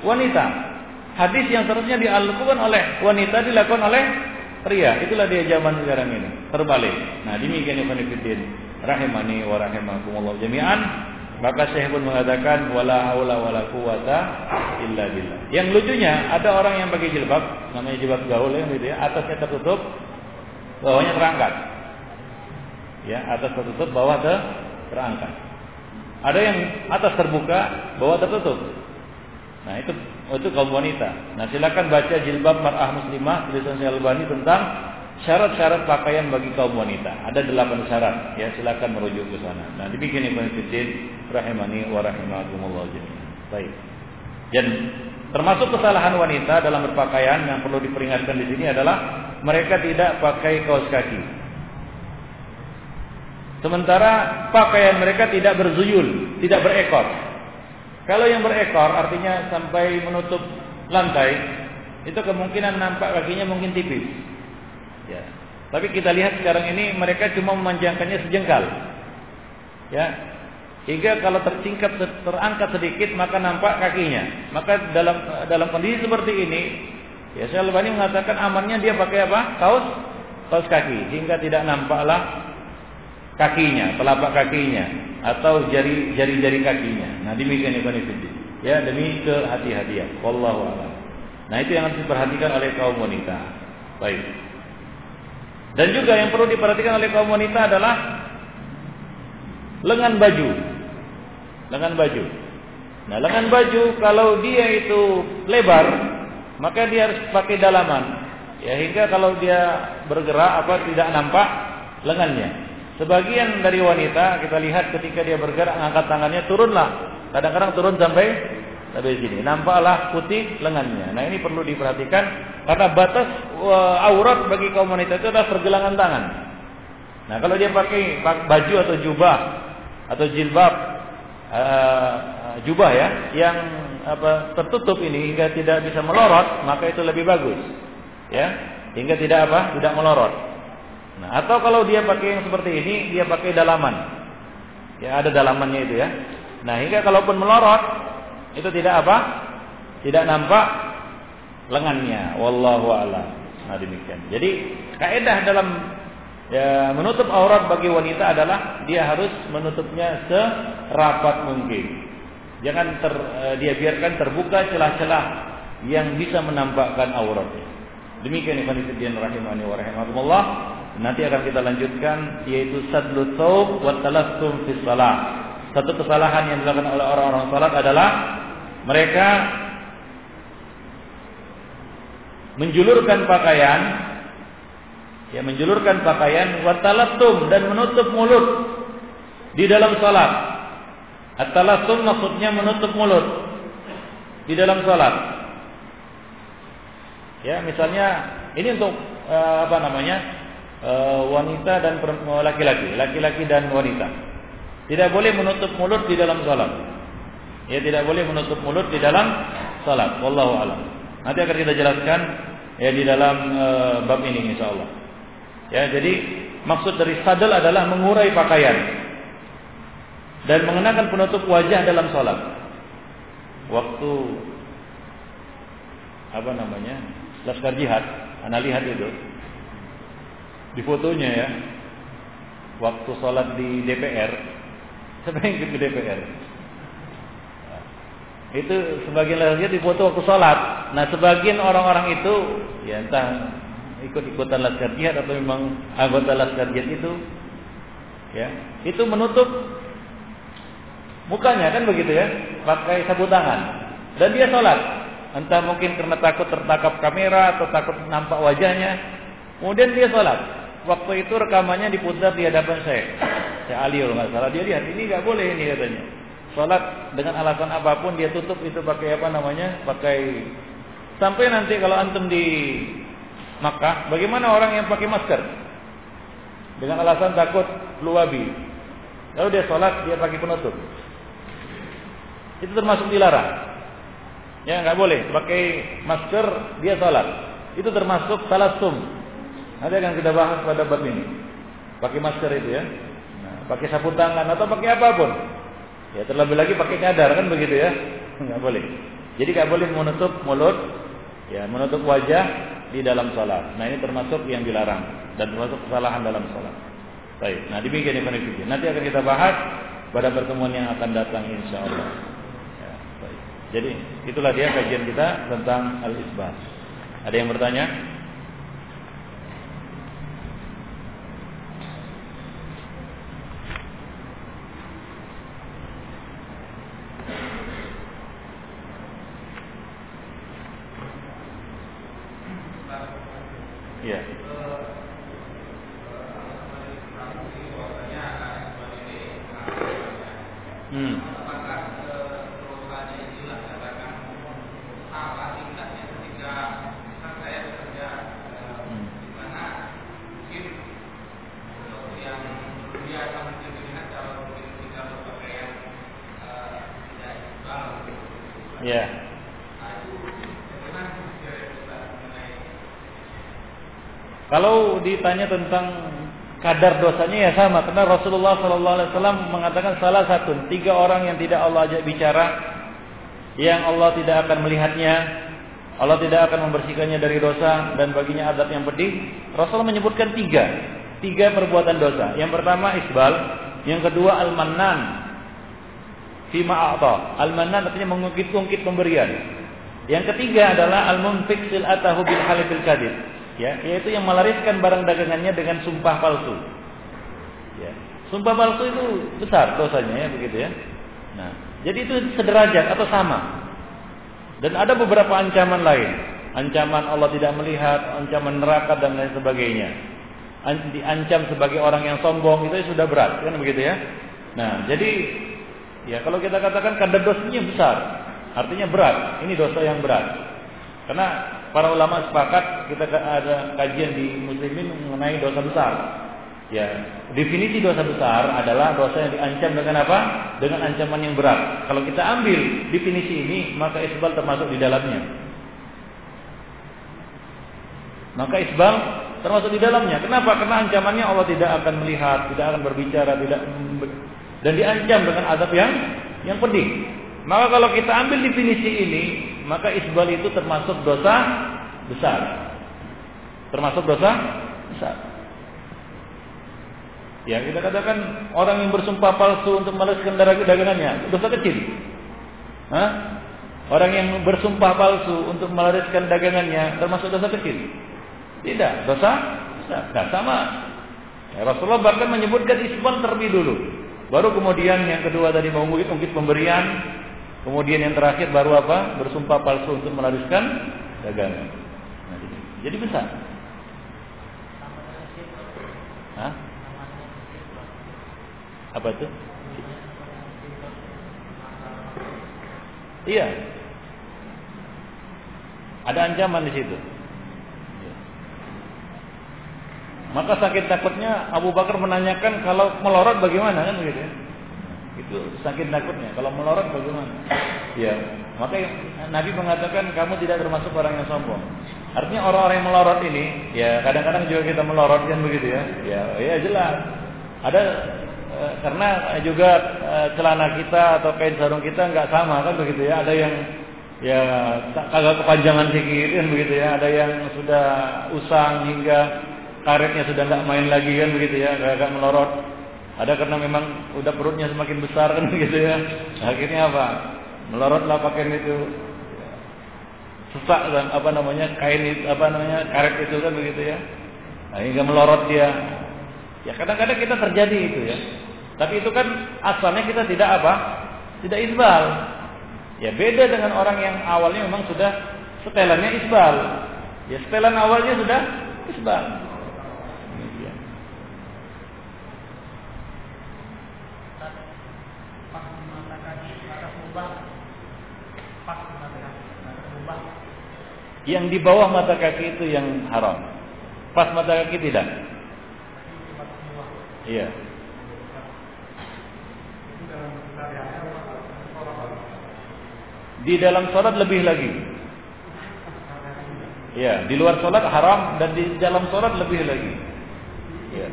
wanita. Hadis yang seharusnya dilakukan oleh wanita dilakukan oleh pria. Itulah dia zaman sekarang ini. Terbalik. Nah, demikian Ibnu Fiddin rahimani wa rahimakumullah jami'an. Maka Syekh pun mengatakan wala haula wala quwata illa billah. Yang lucunya ada orang yang pakai jilbab, namanya jilbab gaul ya gitu ya, atasnya tertutup, bawahnya terangkat. Ya, atas tertutup, bawah ter terangkat. Ada yang atas terbuka, bawah tertutup. Nah, itu itu kaum wanita. Nah, silakan baca jilbab mar'ah muslimah tulisan Syekh Albani tentang syarat-syarat pakaian bagi kaum wanita. Ada delapan syarat. Ya, silakan merujuk ke sana. Nah, dibikin Ibnu Fiddin rahimani wa rahimakumullah jami'an. Baik. Dan termasuk kesalahan wanita dalam berpakaian yang perlu diperingatkan di sini adalah mereka tidak pakai kaos kaki. Sementara pakaian mereka tidak berzuyul, tidak berekor. Kalau yang berekor artinya sampai menutup lantai, itu kemungkinan nampak kakinya mungkin tipis. Ya. Tapi kita lihat sekarang ini mereka cuma memanjangkannya sejengkal. Ya. Hingga kalau tercingkap terangkat sedikit maka nampak kakinya. Maka dalam dalam kondisi seperti ini, ya Albani mengatakan amannya dia pakai apa? Kaos kaos kaki hingga tidak nampaklah kakinya, telapak kakinya atau jari jari-jari kakinya. Nah, demikian Ibnu Ya, demi kehati-hatian. Wallahu a'lam. Nah, itu yang harus diperhatikan oleh kaum wanita. Baik. Dan juga yang perlu diperhatikan oleh kaum wanita adalah lengan baju. Lengan baju. Nah, lengan baju kalau dia itu lebar, maka dia harus pakai dalaman. Ya, hingga kalau dia bergerak apa tidak nampak lengannya. Sebagian dari wanita kita lihat ketika dia bergerak angkat tangannya turunlah. Kadang-kadang turun sampai di sini nampaklah putih lengannya. Nah ini perlu diperhatikan karena batas uh, aurat bagi kaum wanita itu adalah pergelangan tangan. Nah kalau dia pakai baju atau jubah atau jilbab uh, jubah ya yang apa tertutup ini hingga tidak bisa melorot maka itu lebih bagus ya hingga tidak apa tidak melorot nah atau kalau dia pakai yang seperti ini dia pakai dalaman ya ada dalamannya itu ya nah hingga kalaupun melorot itu tidak apa? Tidak nampak lengannya. Wallahu a'lam. Nah demikian. Jadi kaidah dalam ya, menutup aurat bagi wanita adalah dia harus menutupnya serapat mungkin. Jangan ter, eh, dia biarkan terbuka celah-celah yang bisa menampakkan auratnya. Demikian Ibnu Fiddin rahimani wa rahimakumullah. Nanti akan kita lanjutkan yaitu sadlu tsaub wa talassum fi shalah. Satu kesalahan yang dilakukan oleh orang-orang salat adalah mereka menjulurkan pakaian ya menjulurkan pakaian watalatum dan menutup mulut di dalam salat. At-talatum maksudnya menutup mulut di dalam salat. Ya, misalnya ini untuk uh, apa namanya? Uh, wanita dan laki-laki, laki-laki dan wanita. Tidak boleh menutup mulut di dalam salat. Ya tidak boleh menutup mulut di dalam salat. Wallahu alam. Nanti akan kita jelaskan ya di dalam e, bab ini insyaallah. Ya, jadi maksud dari sadel adalah mengurai pakaian dan mengenakan penutup wajah dalam salat. Waktu apa namanya? Laskar jihad, Anda lihat itu. Di fotonya ya. Waktu salat di DPR, siapa yang ikut ke DPR? Itu sebagian lagi foto waktu sholat. Nah sebagian orang-orang itu ya entah ikut-ikutan laskar jihad atau memang anggota laskar jihad itu ya itu menutup mukanya kan begitu ya pakai sapu tangan dan dia sholat entah mungkin karena takut tertangkap kamera atau takut nampak wajahnya kemudian dia sholat waktu itu rekamannya diputar di hadapan saya saya Ali kalau nggak salah dia lihat ini nggak boleh ini katanya Salat dengan alasan apa pun dia tutup itu pakai apa namanya? Pakai sampai nanti kalau antum di Makkah, bagaimana orang yang pakai masker? Dengan alasan takut flu babi. Lalu dia sholat dia pakai penutup. Itu termasuk dilarang. Ya nggak boleh pakai masker dia sholat. Itu termasuk salah Nanti akan kita bahas pada bab ini. Pakai masker itu ya. Nah, pakai sapu tangan atau pakai apa pun. Ya terlebih lagi pakai cadar kan begitu ya? Enggak boleh. Jadi enggak boleh menutup mulut, ya menutup wajah di dalam salat. Nah ini termasuk yang dilarang dan termasuk kesalahan dalam salat. Baik. Nah demikian Ibn Nanti akan kita bahas pada pertemuan yang akan datang insya Allah. Ya, baik. Jadi itulah dia kajian kita tentang al-isbat. Ada yang bertanya? Iya. Hmm. Kalau ditanya tentang kadar dosanya ya sama karena Rasulullah Sallallahu Alaihi Wasallam mengatakan salah satu tiga orang yang tidak Allah ajak bicara yang Allah tidak akan melihatnya Allah tidak akan membersihkannya dari dosa dan baginya adab yang pedih Rasul menyebutkan tiga tiga perbuatan dosa. Yang pertama isbal. Yang kedua al-mannan. Fima a'ta. Al-mannan artinya mengungkit-ungkit pemberian. Yang ketiga adalah al-munfiq silatahu bil halifil kadib ya yaitu yang melariskan barang dagangannya dengan sumpah palsu. Ya sumpah palsu itu besar dosanya ya begitu ya. Nah jadi itu sederajat atau sama. Dan ada beberapa ancaman lain. Ancaman Allah tidak melihat ancaman neraka dan lain sebagainya. Diancam sebagai orang yang sombong itu sudah berat kan begitu ya. Nah jadi ya kalau kita katakan kadar dosanya besar Artinya berat. Ini dosa yang berat. Karena para ulama sepakat kita ada kajian di muslimin mengenai dosa besar. Ya, definisi dosa besar adalah dosa yang diancam dengan apa? Dengan ancaman yang berat. Kalau kita ambil definisi ini, maka isbal termasuk di dalamnya. Maka isbal termasuk di dalamnya. Kenapa? Karena ancamannya Allah tidak akan melihat, tidak akan berbicara, tidak dan diancam dengan azab yang yang pedih. Maka kalau kita ambil definisi ini, maka isbal itu termasuk dosa besar. Termasuk dosa besar. Ya, kita katakan orang yang bersumpah palsu untuk membalaskan dagangannya, dosa kecil. Hah? Orang yang bersumpah palsu untuk melariskan dagangannya termasuk dosa kecil. Tidak, dosa besar. Nah, sama. Ya, Rasulullah bahkan menyebutkan isbal terlebih dulu. Baru kemudian yang kedua tadi mengungkit-ungkit pemberian, Kemudian yang terakhir baru apa? Bersumpah palsu untuk melariskan dagangan. Nah, jadi besar. Hah? Apa itu? Iya. Ada ancaman di situ. Maka sakit takutnya Abu Bakar menanyakan kalau melorot bagaimana kan begitu ya? Itu sakit takutnya. Kalau melorot bagaimana? Ya, maka Nabi mengatakan kamu tidak termasuk orang yang sombong. Artinya orang-orang yang melorot ini, ya kadang-kadang juga kita melorot kan begitu ya. Ya, ya jelas. Ada e, karena juga e, celana kita atau kain sarung kita nggak sama kan begitu ya. Ada yang ya kagak kepanjangan sedikit kan begitu ya. Ada yang sudah usang hingga karetnya sudah nggak main lagi kan begitu ya, agak melorot. Ada karena memang udah perutnya semakin besar kan gitu ya. Akhirnya apa? Melorotlah pakaian itu. Sesak dan apa namanya kain itu, apa namanya karet itu kan begitu ya. Nah, hingga melorot dia. Ya kadang-kadang kita terjadi itu ya. Tapi itu kan asalnya kita tidak apa? Tidak isbal. Ya beda dengan orang yang awalnya memang sudah setelannya isbal. Ya setelan awalnya sudah isbal. Yang di bawah mata kaki itu yang haram. Pas mata kaki tidak. Iya. Di dalam sholat lebih lagi. Ya, di luar sholat haram dan di dalam sholat lebih lagi. Ya.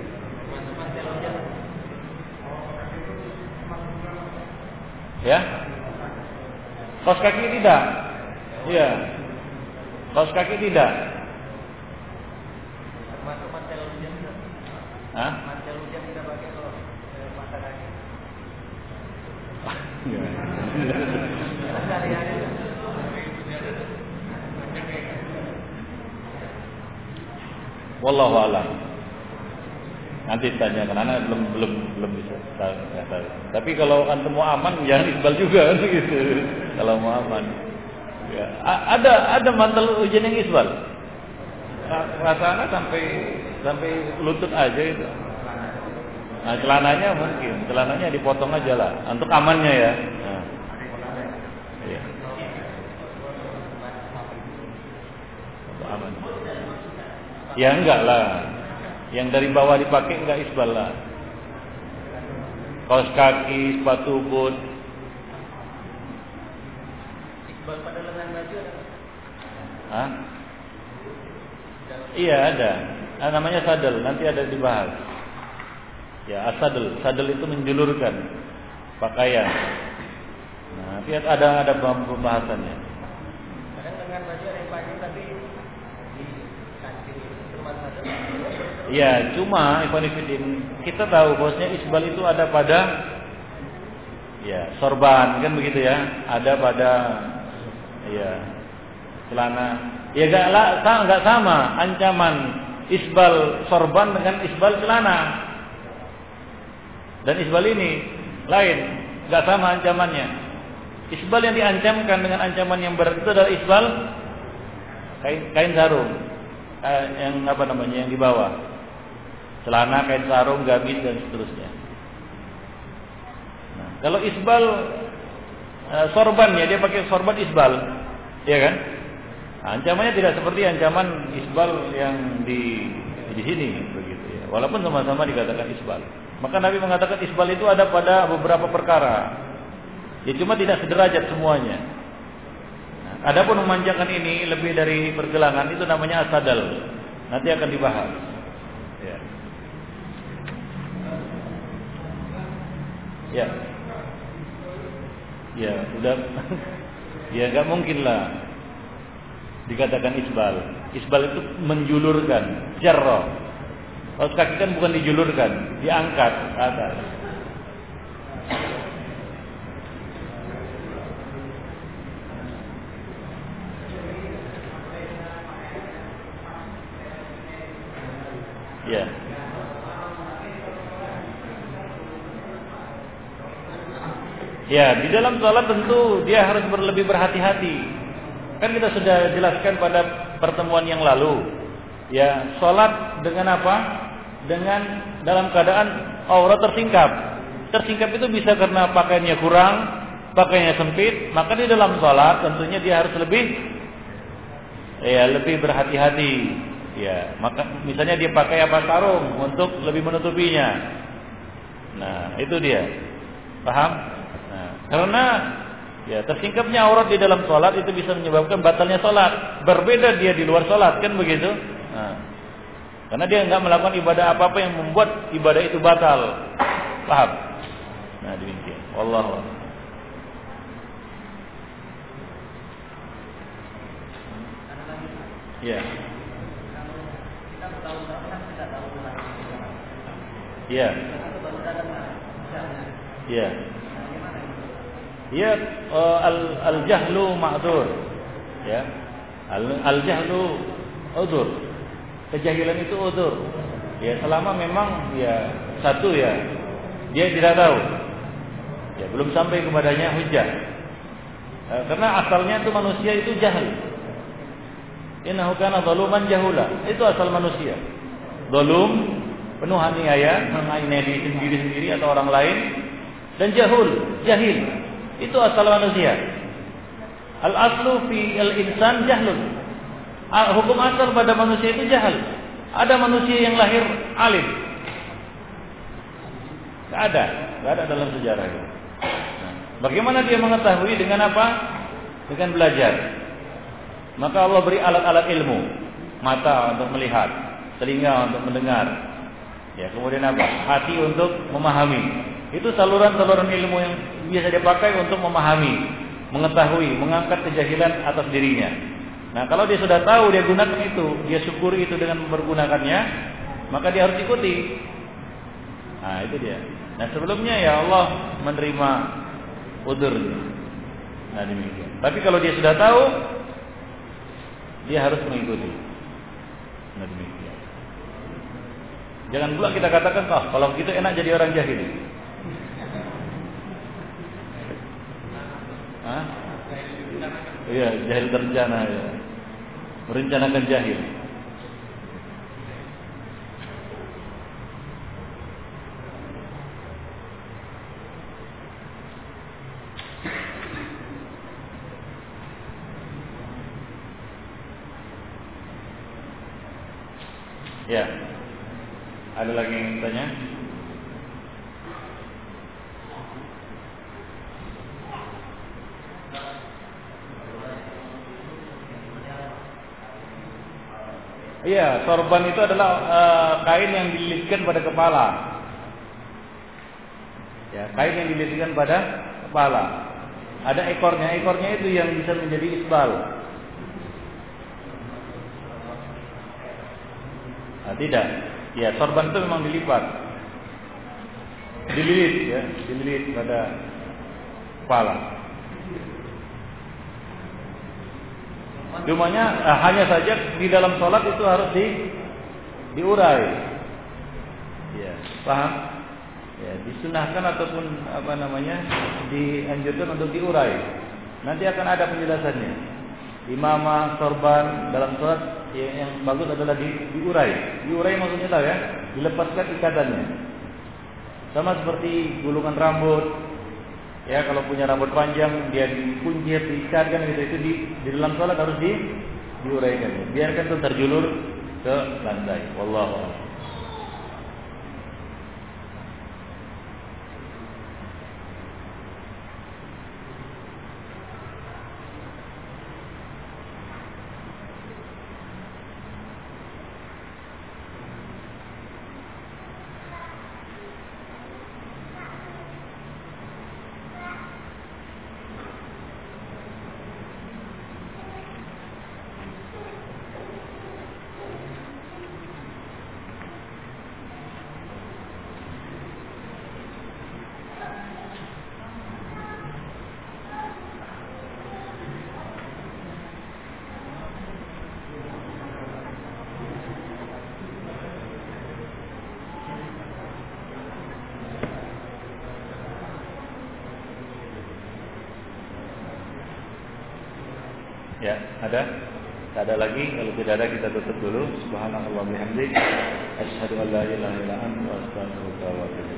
Ya. Kos kaki tidak. Iya. Kaos kaki tidak. Mantel hujan tidak? Hah? Mantel hujan pakai kalau eh, mata kaki. Sehari-hari. Wallahu alam. Nanti tanya anak belum belum belum bisa tahu, tahu. Tapi kalau antum mau aman jangan iqbal juga gitu. Kalau mau aman. Ya, ada ada mantel ujian yang isbal. Rasanya sampai sampai lutut aja itu. Nah, celananya mungkin, celananya dipotong aja lah, untuk amannya ya. Nah. Ya. Aman. Ya enggak lah. Yang dari bawah dipakai enggak isbal lah. Kaos kaki, sepatu boot, pada lengan baju ada Hah? Iya ada. Nah, namanya sadel, nanti ada dibahas. Ya, asadel. Sadel itu menjulurkan pakaian. Nah, nanti ada ada pembahasannya. Kadang lengan baju ada yang panjang tapi di kancing cuma sadel. Iya, cuma Ikhwanifidin, kita tahu bosnya isbal itu ada pada ya sorban kan begitu ya, ada pada Iya. Celana. Ya enggak lah, enggak sama ancaman isbal sorban dengan isbal celana. Dan isbal ini lain, enggak sama ancamannya. Isbal yang diancamkan dengan ancaman yang berat itu adalah isbal kain, kain sarung. Eh, yang apa namanya yang di bawah. Celana, kain sarung, gamis dan seterusnya. Nah, kalau isbal uh, sorbannya dia pakai sorban isbal, ya kan? Ancamannya tidak seperti ancaman isbal yang di di sini begitu ya. Walaupun sama-sama dikatakan isbal. Maka Nabi mengatakan isbal itu ada pada beberapa perkara. Ya cuma tidak sederajat semuanya. Nah, adapun memanjangkan ini lebih dari pergelangan itu namanya asadal. Nanti akan dibahas. Ya. Ya. Ya, udah. ya nggak mungkin lah dikatakan isbal. Isbal itu menjulurkan, jarro. Kalau kaki kan bukan dijulurkan, diangkat ke atas. Ya. Ya, di dalam sholat tentu dia harus berlebih berhati-hati. Kan kita sudah jelaskan pada pertemuan yang lalu. Ya, sholat dengan apa? Dengan dalam keadaan aurat tersingkap. Tersingkap itu bisa karena pakaiannya kurang, pakaiannya sempit. Maka di dalam sholat tentunya dia harus lebih, ya lebih berhati-hati. Ya, maka misalnya dia pakai apa sarung untuk lebih menutupinya. Nah, itu dia. Paham? Karena ya tersingkapnya aurat di dalam sholat itu bisa menyebabkan batalnya sholat. Berbeda dia di luar sholat kan begitu? Nah, karena dia nggak melakukan ibadah apa apa yang membuat ibadah itu batal. Paham? Nah demikian. Allah. Ya. Ya. Ya. Ya al al jahlu ma'dzur. Ya. Al, al jahlu udzur. Kejahilan itu udzur. Ya selama memang ya satu ya dia tidak tahu. Ya belum sampai kepadanya hujah. Uh, karena asalnya itu manusia itu jahil. Innahu kana zaluman jahula. Itu asal manusia. Zalum penuh aniaya, menganiaya diri sendiri-sendiri atau orang lain dan jahul, jahil. Itu asal manusia. Al aslu fi al insan jahlun. Hukum asal pada manusia itu jahal. Ada manusia yang lahir alim. Tidak ada, tidak ada dalam sejarah itu. Nah, bagaimana dia mengetahui dengan apa? Dengan belajar. Maka Allah beri alat-alat ilmu, mata untuk melihat, telinga untuk mendengar, ya kemudian apa? Hati untuk memahami. Itu saluran-saluran ilmu yang biasa dia pakai untuk memahami, mengetahui, mengangkat kejahilan atas dirinya. Nah, kalau dia sudah tahu dia gunakan itu, dia syukuri itu dengan mempergunakannya, maka dia harus ikuti. Nah, itu dia. Nah, sebelumnya ya Allah menerima udurnya. Nah, demikian. Tapi kalau dia sudah tahu, dia harus mengikuti. Nah, demikian. Jangan pula kita katakan, oh, kalau gitu enak jadi orang jahil. Iya, jahil terencana ya. Merencanakan jahil. Ya. Ada lagi yang tanya? Iya, sorban itu adalah uh, kain yang dililitkan pada kepala. Ya, kain yang dililitkan pada kepala. Ada ekornya, ekornya itu yang bisa menjadi isbal. Nah, tidak. Ya, sorban itu memang dilipat. Dililit ya, dililit pada kepala. Cumanya eh, hanya saja di dalam sholat itu harus di diurai. Ya, paham? Ya, disunahkan ataupun apa namanya dianjurkan untuk diurai. Nanti akan ada penjelasannya. Imamah sorban dalam sholat ya, yang bagus adalah di, diurai. Diurai maksudnya tahu ya, dilepaskan ikatannya. Sama seperti gulungan rambut, Ya kalau punya rambut panjang dia dikunci, diikat kan gitu itu di, di dalam sholat harus di diuraikan. Biarkan itu terjulur ke lantai. Wallahu a'lam. Ya, ada? Tak ada lagi. Kalau tidak ada kita tutup dulu. Subhanallah bihamdik. Asyhadu an la ilaha illa anta astaghfiruka wa atubu.